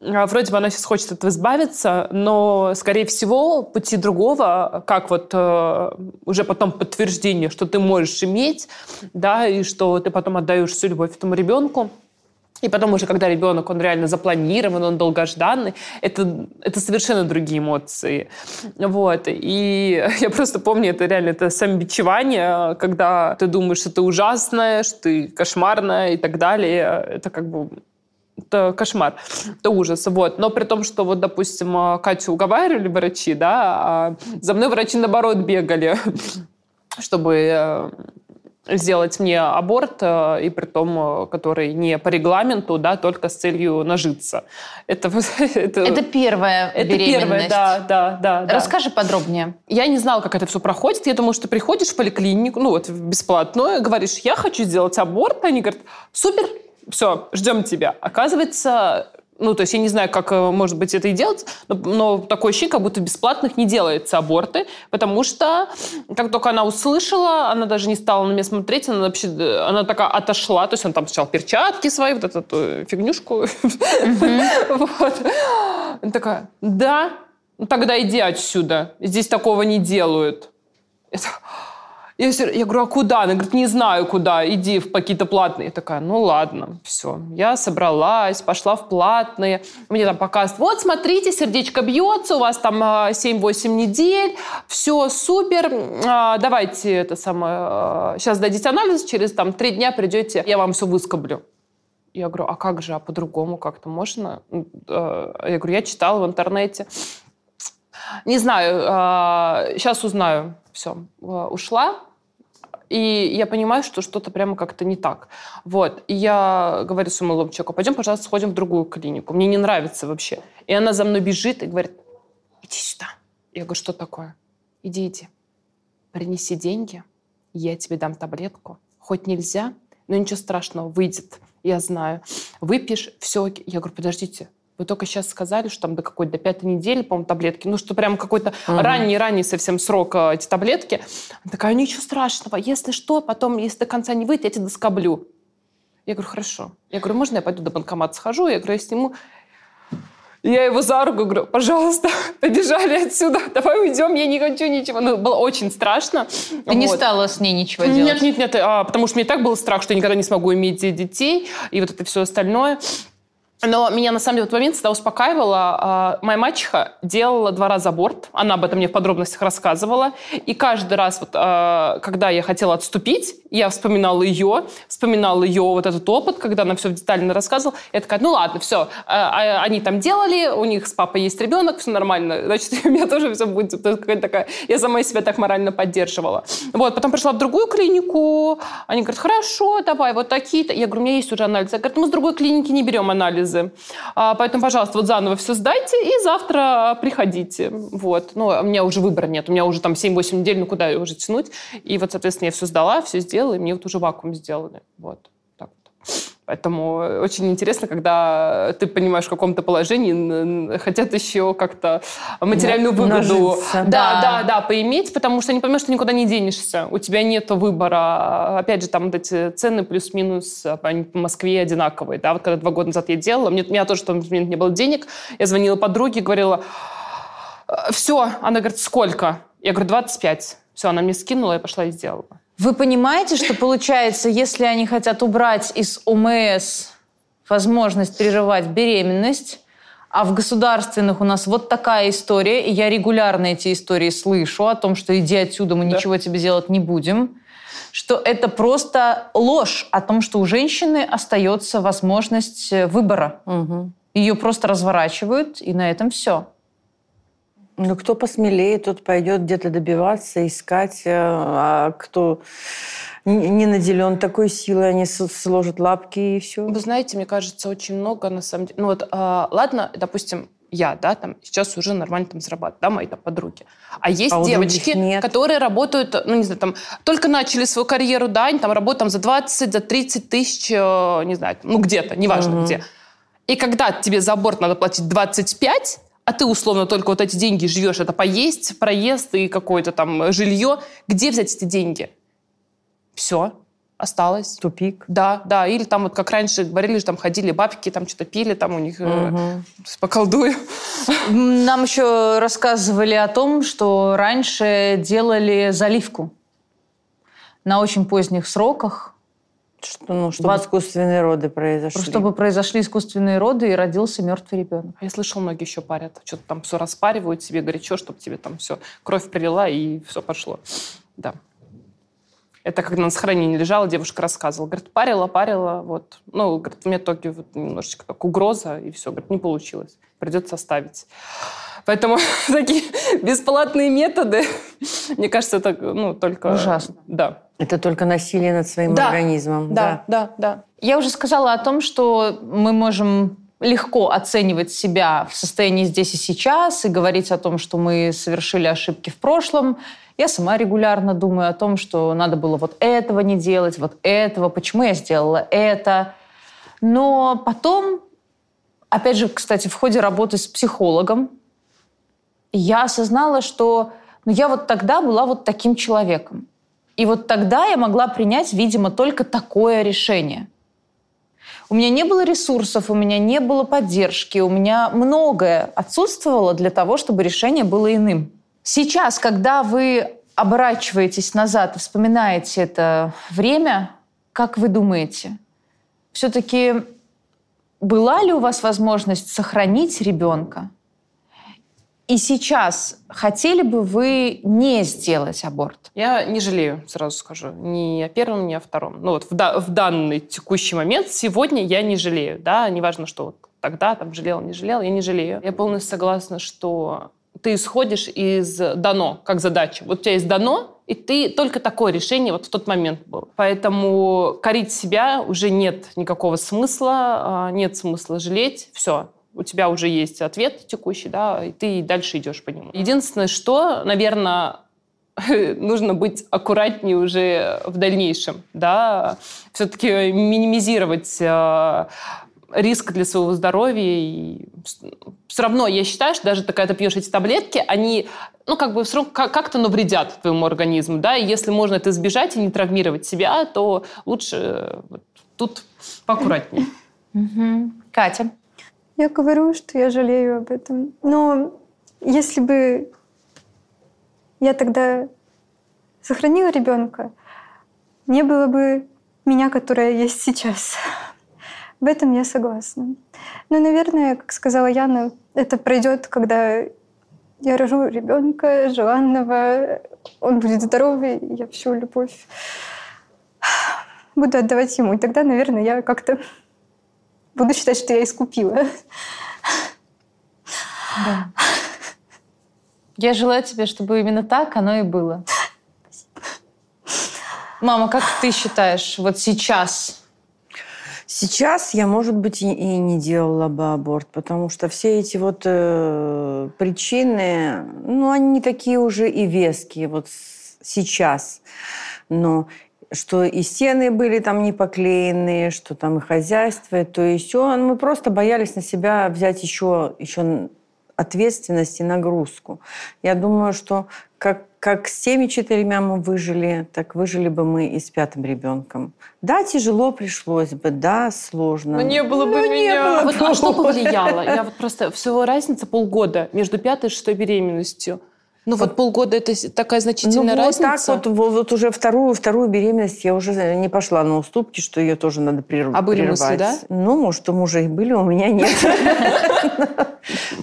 а, вроде бы она сейчас хочет от этого избавиться, но, скорее всего, пути другого, как вот э, уже потом подтверждение, что ты можешь иметь, да, и что ты потом отдаешь всю любовь этому ребенку, и потом уже, когда ребенок, он реально запланирован, он долгожданный, это, это совершенно другие эмоции. Вот. И я просто помню, это реально это самобичевание, когда ты думаешь, что ты ужасная, что ты кошмарная и так далее. Это как бы это кошмар, это ужас. Вот. Но при том, что вот, допустим, Катю уговаривали врачи, да, а за мной врачи наоборот бегали, чтобы э, сделать мне аборт, э, и при том, который не по регламенту, да, только с целью нажиться. Это, это, это первая это беременность. Первая, да, да, да, да. Расскажи подробнее. Я не знала, как это все проходит. Я думала, что приходишь в поликлинику, ну вот бесплатно, говоришь, я хочу сделать аборт. Они говорят, супер, все, ждем тебя. Оказывается, ну, то есть я не знаю, как, э, может быть, это и делать, но, но такое ощущение, как будто бесплатных не делается аборты, потому что как только она услышала, она даже не стала на меня смотреть, она вообще, она такая отошла, то есть она там сначала перчатки свои, вот эту э, фигнюшку. Вот. Она такая, да, ну тогда иди отсюда, здесь такого не делают. Я, я говорю, а куда? Она говорит, не знаю куда, иди в какие-то платные. Я такая, ну ладно, все. Я собралась, пошла в платные. Мне там показывают, вот смотрите, сердечко бьется, у вас там 7-8 а, недель, все супер, а, давайте это самое, сейчас дадите анализ, через там 3 дня придете, я вам все выскоблю. Я говорю, а как же, а по-другому как-то можно? Я говорю, я читала в интернете. Не знаю, сейчас узнаю все, э, ушла, и я понимаю, что что-то прямо как-то не так. Вот. И я говорю своему человеку, пойдем, пожалуйста, сходим в другую клинику. Мне не нравится вообще. И она за мной бежит и говорит, иди сюда. Я говорю, что такое? Иди, иди. Принеси деньги, я тебе дам таблетку. Хоть нельзя, но ничего страшного, выйдет. Я знаю. Выпьешь, все. Я говорю, подождите, вы только сейчас сказали, что там до какой-то до пятой недели, по-моему, таблетки. Ну, что прям какой-то угу. ранний-ранний совсем срок э, эти таблетки. Она такая, ничего страшного. Если что, потом, если до конца не выйдет, я тебя доскоблю. Я говорю, хорошо. Я говорю, можно я пойду до банкомата схожу? Я говорю, я сниму. Я его за руку говорю, пожалуйста, побежали отсюда, давай уйдем, я не хочу ничего. Ну, было очень страшно. Ты вот. не стала с ней ничего делать? Нет, нет, нет, а, потому что мне так был страх, что я никогда не смогу иметь детей, и вот это все остальное. Но меня, на самом деле, в этот момент всегда успокаивала. Моя мачеха делала два раза аборт. Она об этом мне в подробностях рассказывала. И каждый раз, вот, а, когда я хотела отступить, я вспоминала ее, вспоминала ее вот этот опыт, когда она все детально рассказывала. Я такая, ну ладно, все, а, а, они там делали, у них с папой есть ребенок, все нормально, значит, у меня тоже все будет какая-то такая... Я сама себя так морально поддерживала. Вот, потом пришла в другую клинику, они говорят, хорошо, давай, вот такие-то. Я говорю, у меня есть уже анализы. Я говорю, мы с другой клиники не берем анализы. А, поэтому, пожалуйста, вот заново все сдайте и завтра приходите. Вот. Ну, у меня уже выбора нет. У меня уже там 7-8 недель, ну куда уже тянуть? И вот, соответственно, я все сдала, все сделала, и мне вот уже вакуум сделали. Вот. Поэтому очень интересно, когда ты понимаешь в каком-то положении, хотят еще как-то материальную выгоду да, да, да, да, поиметь, потому что они понимают, что никуда не денешься. У тебя нет выбора. Опять же, там вот эти цены плюс-минус они по Москве одинаковые. Да? Вот когда два года назад я делала, мне, у меня тоже в тот момент не было денег, я звонила подруге, говорила, все. Она говорит, сколько? Я говорю, 25. Все, она мне скинула, я пошла и сделала. Вы понимаете, что получается, если они хотят убрать из ОМС возможность прерывать беременность, а в государственных у нас вот такая история, и я регулярно эти истории слышу о том, что иди отсюда, мы да. ничего тебе делать не будем, что это просто ложь о том, что у женщины остается возможность выбора. Угу. Ее просто разворачивают, и на этом все. Ну, кто посмелее, тот пойдет где-то добиваться, искать. Э, а кто не наделен такой силой, они сложат лапки и все. Вы знаете, мне кажется, очень много на самом деле. Ну вот, а, ладно, допустим, я, да, там сейчас уже нормально там зарабатываю, да, мои там подруги. А есть а девочки, которые работают, ну, не знаю, там, только начали свою карьеру, да, они там работают там за 20, за 30 тысяч, э, не знаю, ну, где-то, неважно угу. где. И когда тебе за аборт надо платить 25, а ты условно только вот эти деньги живешь, это поесть, проезд и какое-то там жилье, где взять эти деньги? Все, осталось. Тупик. Да, да. Или там вот как раньше говорили, что там ходили бабки, там что-то пили, там у них угу. э, поколдую. Нам еще рассказывали о том, что раньше делали заливку на очень поздних сроках что, ну, чтобы 20... искусственные роды произошли. Чтобы произошли искусственные роды и родился мертвый ребенок. А я слышал, многие еще парят. Что-то там все распаривают себе горячо, чтобы тебе там все кровь прилила и все пошло. Да. Это когда на сохранении лежала, девушка рассказывала. Говорит, парила, парила, вот. Ну, говорит, меня только вот немножечко как угроза, и все. Говорит, не получилось. Придется оставить. Поэтому такие бесплатные методы, мне кажется, это ну, только... Ужасно. Да. Это только насилие над своим Да. организмом. Да, да, да. Я уже сказала о том, что мы можем легко оценивать себя в состоянии здесь и сейчас и говорить о том, что мы совершили ошибки в прошлом. Я сама регулярно думаю о том, что надо было вот этого не делать, вот этого, почему я сделала это. Но потом, опять же, кстати, в ходе работы с психологом, я осознала, что ну, я вот тогда была вот таким человеком. И вот тогда я могла принять, видимо, только такое решение. У меня не было ресурсов, у меня не было поддержки, у меня многое отсутствовало для того, чтобы решение было иным. Сейчас, когда вы оборачиваетесь назад вспоминаете это время, как вы думаете, все-таки была ли у вас возможность сохранить ребенка? И сейчас хотели бы вы не сделать аборт? Я не жалею, сразу скажу, ни о первом, ни о втором. Ну вот в, да- в данный текущий момент, сегодня я не жалею, да, неважно, что вот тогда там жалела, не жалела, я не жалею. Я полностью согласна, что ты исходишь из дано, как задача. Вот у тебя есть дано, и ты только такое решение вот в тот момент был. Поэтому корить себя уже нет никакого смысла, а, нет смысла жалеть, все. У тебя уже есть ответ текущий, да, и ты дальше идешь по нему. Единственное, что, наверное, нужно быть аккуратнее уже в дальнейшем, да, все-таки минимизировать э, риск для своего здоровья. И все равно я считаю, что даже ты, когда ты пьешь эти таблетки, они, ну, как бы все равно как- как-то навредят твоему организму, да, и если можно это избежать и не травмировать себя, то лучше э, вот тут поаккуратнее. Катя? Я говорю, что я жалею об этом. Но если бы я тогда сохранила ребенка, не было бы меня, которая есть сейчас. В этом я согласна. Но, наверное, как сказала Яна, это пройдет, когда я рожу ребенка желанного, он будет здоровый, я всю любовь буду отдавать ему. И тогда, наверное, я как-то буду считать, что я искупила. Я желаю тебе, чтобы именно так оно и было. Мама, как ты считаешь, вот сейчас Сейчас я, может быть, и, и не делала бы аборт, потому что все эти вот э, причины, ну, они не такие уже и веские вот сейчас. Но что и стены были там не поклеенные, что там и хозяйство, и то и все. Мы просто боялись на себя взять еще, еще ответственность и нагрузку. Я думаю, что как, как с теми четырьмя мы выжили, так выжили бы мы и с пятым ребенком. Да, тяжело пришлось бы, да, сложно. было бы меня. А, вот, а что повлияло? Я вот просто всего разница полгода между пятой и шестой беременностью. Ну вот полгода это такая значительная ну, вот разница. так вот, вот, вот уже вторую, вторую беременность я уже не пошла на уступки, что ее тоже надо прерв- А были прервать. мысли, да? Ну, может, у мужа и были, у меня нет.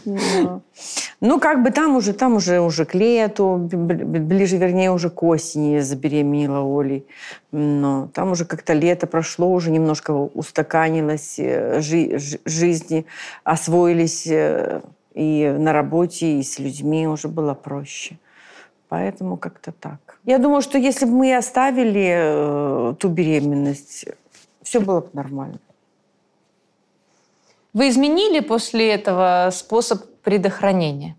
Ну. Ну, как бы там уже, там уже, уже к лету, ближе, вернее, уже к осени забеременела Олей. Но там уже как-то лето прошло, уже немножко устаканилось, э, жи- жи- жизни освоились э, и на работе, и с людьми уже было проще. Поэтому как-то так. Я думаю, что если бы мы оставили э, ту беременность, все было бы нормально. вы изменили после этого способ предохранения?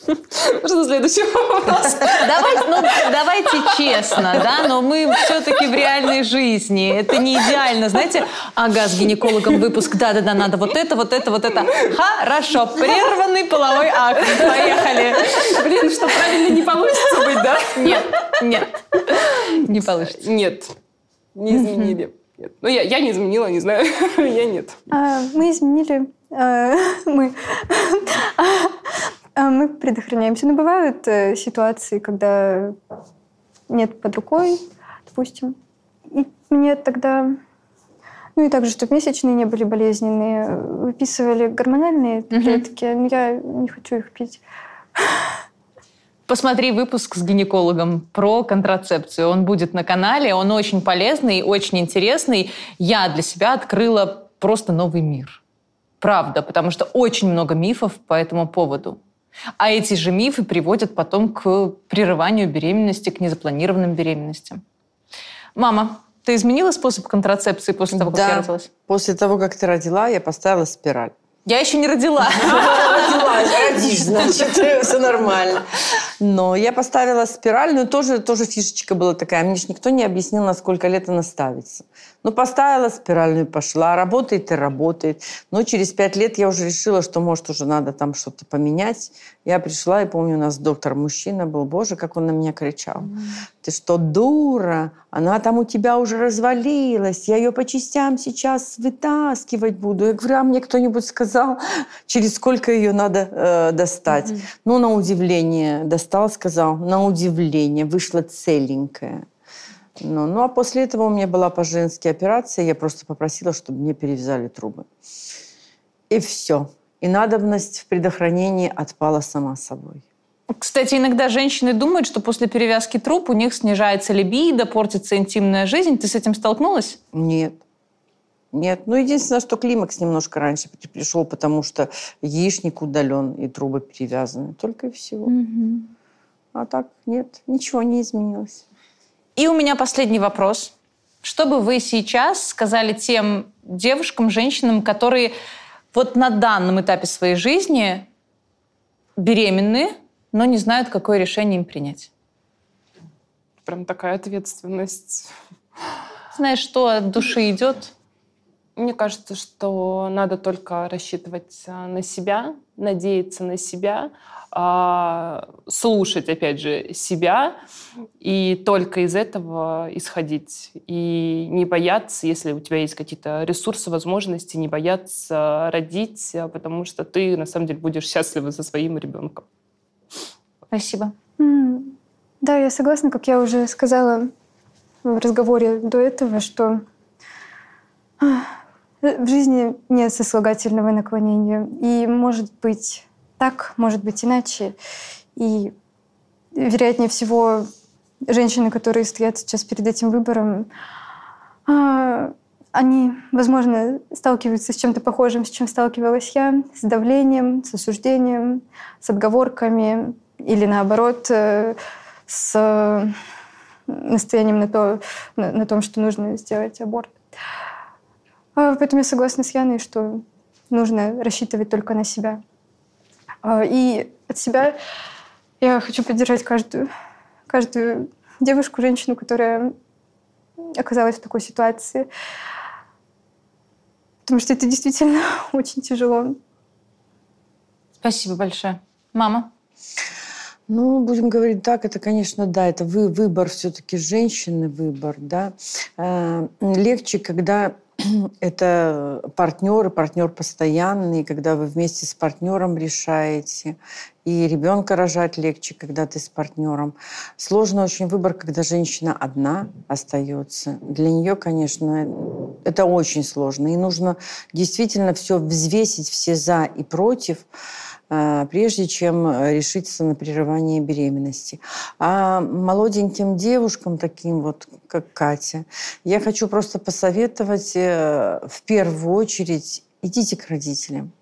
Что следующий вопрос? Давайте, ну, давайте честно, да, но мы все-таки в реальной жизни. Это не идеально, знаете, ага, с гинекологом выпуск, да-да-да, надо вот это, вот это, вот это. Хорошо, прерванный половой акт, поехали. Блин, что правильно не получится быть, да? Нет, нет, не получится. Нет, не изменили. Нет. Ну, я, я не изменила, не знаю. я нет. А, Мы изменили, а, мы, мы предохраняемся. Но бывают э, ситуации, когда нет под рукой, допустим. И мне тогда, ну и также, чтобы месячные не были болезненные, выписывали гормональные таблетки, но я не хочу их пить. Посмотри выпуск с гинекологом про контрацепцию. Он будет на канале, он очень полезный, очень интересный. Я для себя открыла просто новый мир. Правда, потому что очень много мифов по этому поводу. А эти же мифы приводят потом к прерыванию беременности, к незапланированным беременностям. Мама, ты изменила способ контрацепции после того, как да. я родилась? После того, как ты родила, я поставила спираль. Я еще не родила. Родишь, значит, все нормально. Но я поставила спираль, но тоже, тоже фишечка была такая. Мне же никто не объяснил, на сколько лет она ставится. Ну, поставила спиральную, пошла. Работает и работает. Но через пять лет я уже решила, что, может, уже надо там что-то поменять. Я пришла, и помню, у нас доктор мужчина был. Боже, как он на меня кричал. Ты что, дура? Она там у тебя уже развалилась. Я ее по частям сейчас вытаскивать буду. Я говорю, а мне кто-нибудь сказал, через сколько ее надо э, достать? Ну, на удивление достал, сказал. На удивление. Вышла целенькая. Ну, ну, а после этого у меня была по-женски операция. Я просто попросила, чтобы мне перевязали трубы. И все. И надобность в предохранении отпала сама собой. Кстати, иногда женщины думают, что после перевязки труб у них снижается либидо, портится интимная жизнь. Ты с этим столкнулась? Нет. Нет. Ну, единственное, что климакс немножко раньше пришел, потому что яичник удален и трубы перевязаны. Только и всего. А так нет, ничего не изменилось. И у меня последний вопрос. Что бы вы сейчас сказали тем девушкам, женщинам, которые вот на данном этапе своей жизни беременны, но не знают, какое решение им принять? Прям такая ответственность. Знаешь, что от души идет? Мне кажется, что надо только рассчитывать а, на себя, надеяться на себя, а, слушать, опять же, себя и только из этого исходить. И не бояться, если у тебя есть какие-то ресурсы, возможности, не бояться родить, а, потому что ты, на самом деле, будешь счастлива за своим ребенком. Спасибо. Да, я согласна, как я уже сказала в разговоре до этого, что в жизни нет сослагательного наклонения. И может быть так, может быть иначе. И вероятнее всего женщины, которые стоят сейчас перед этим выбором, а, они, возможно, сталкиваются с чем-то похожим, с чем сталкивалась я, с давлением, с осуждением, с отговорками или наоборот э, с настоянием на, то, на, на том, что нужно сделать аборт. А, Поэтому я согласна с Яной, что нужно рассчитывать только на себя. А, И от себя я хочу поддержать каждую, каждую девушку, женщину, которая оказалась в такой ситуации. Потому что это действительно очень тяжело. Спасибо большое. Мама? Ну, будем говорить так, это, конечно, да, это вы, выбор все-таки женщины, выбор, да. Э, легче, когда это партнер, партнер постоянный, когда вы вместе с партнером решаете. И ребенка рожать легче, когда ты с партнером. Сложно очень выбор, когда женщина одна остается. Для нее, конечно, это очень сложно. И нужно действительно все взвесить, все за и против, прежде чем решиться на прерывание беременности. А молоденьким девушкам, таким вот, как Катя, я хочу просто посоветовать э, в первую очередь идите к родителям.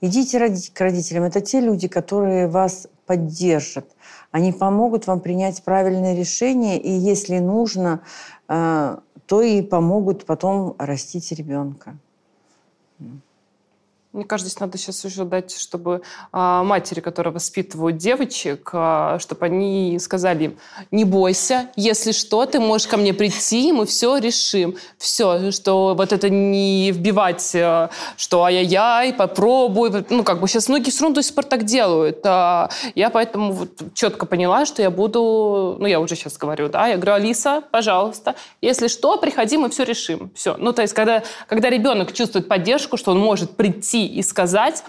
Идите к родителям. Это те люди, которые вас поддержат. Они помогут вам принять правильное решение, и если нужно, э, то и помогут потом растить ребенка. Мне кажется, здесь надо сейчас еще дать, чтобы а, матери, которые воспитывают девочек, а, чтобы они сказали им, не бойся, если что, ты можешь ко мне прийти, и мы все решим. Все, что вот это не вбивать, а, что ай-яй-яй, попробуй. Ну, как бы сейчас многие все равно до сих пор так делают. А, я поэтому вот четко поняла, что я буду, ну, я уже сейчас говорю, да, я говорю, Алиса, пожалуйста, если что, приходи, мы все решим. Все. Ну, то есть, когда, когда ребенок чувствует поддержку, что он может прийти и сказать,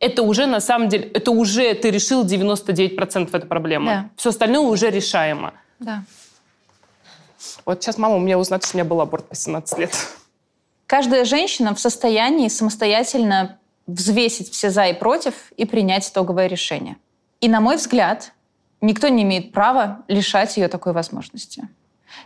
это уже на самом деле, это уже ты решил 99% этой проблемы. Да. Все остальное уже решаемо. Да. Вот сейчас мама у меня узнает, что у меня был аборт по 17 лет. Каждая женщина в состоянии самостоятельно взвесить все за и против и принять итоговое решение. И, на мой взгляд, никто не имеет права лишать ее такой возможности.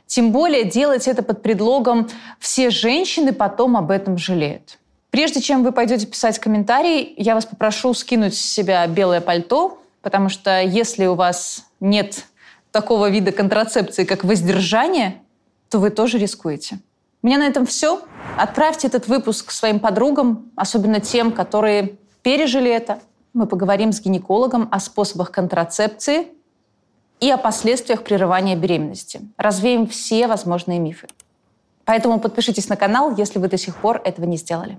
Тем более делать это под предлогом «все женщины потом об этом жалеют». Прежде чем вы пойдете писать комментарий, я вас попрошу скинуть с себя белое пальто, потому что если у вас нет такого вида контрацепции, как воздержание, то вы тоже рискуете. У меня на этом все. Отправьте этот выпуск своим подругам, особенно тем, которые пережили это. Мы поговорим с гинекологом о способах контрацепции и о последствиях прерывания беременности. Развеем все возможные мифы. Поэтому подпишитесь на канал, если вы до сих пор этого не сделали.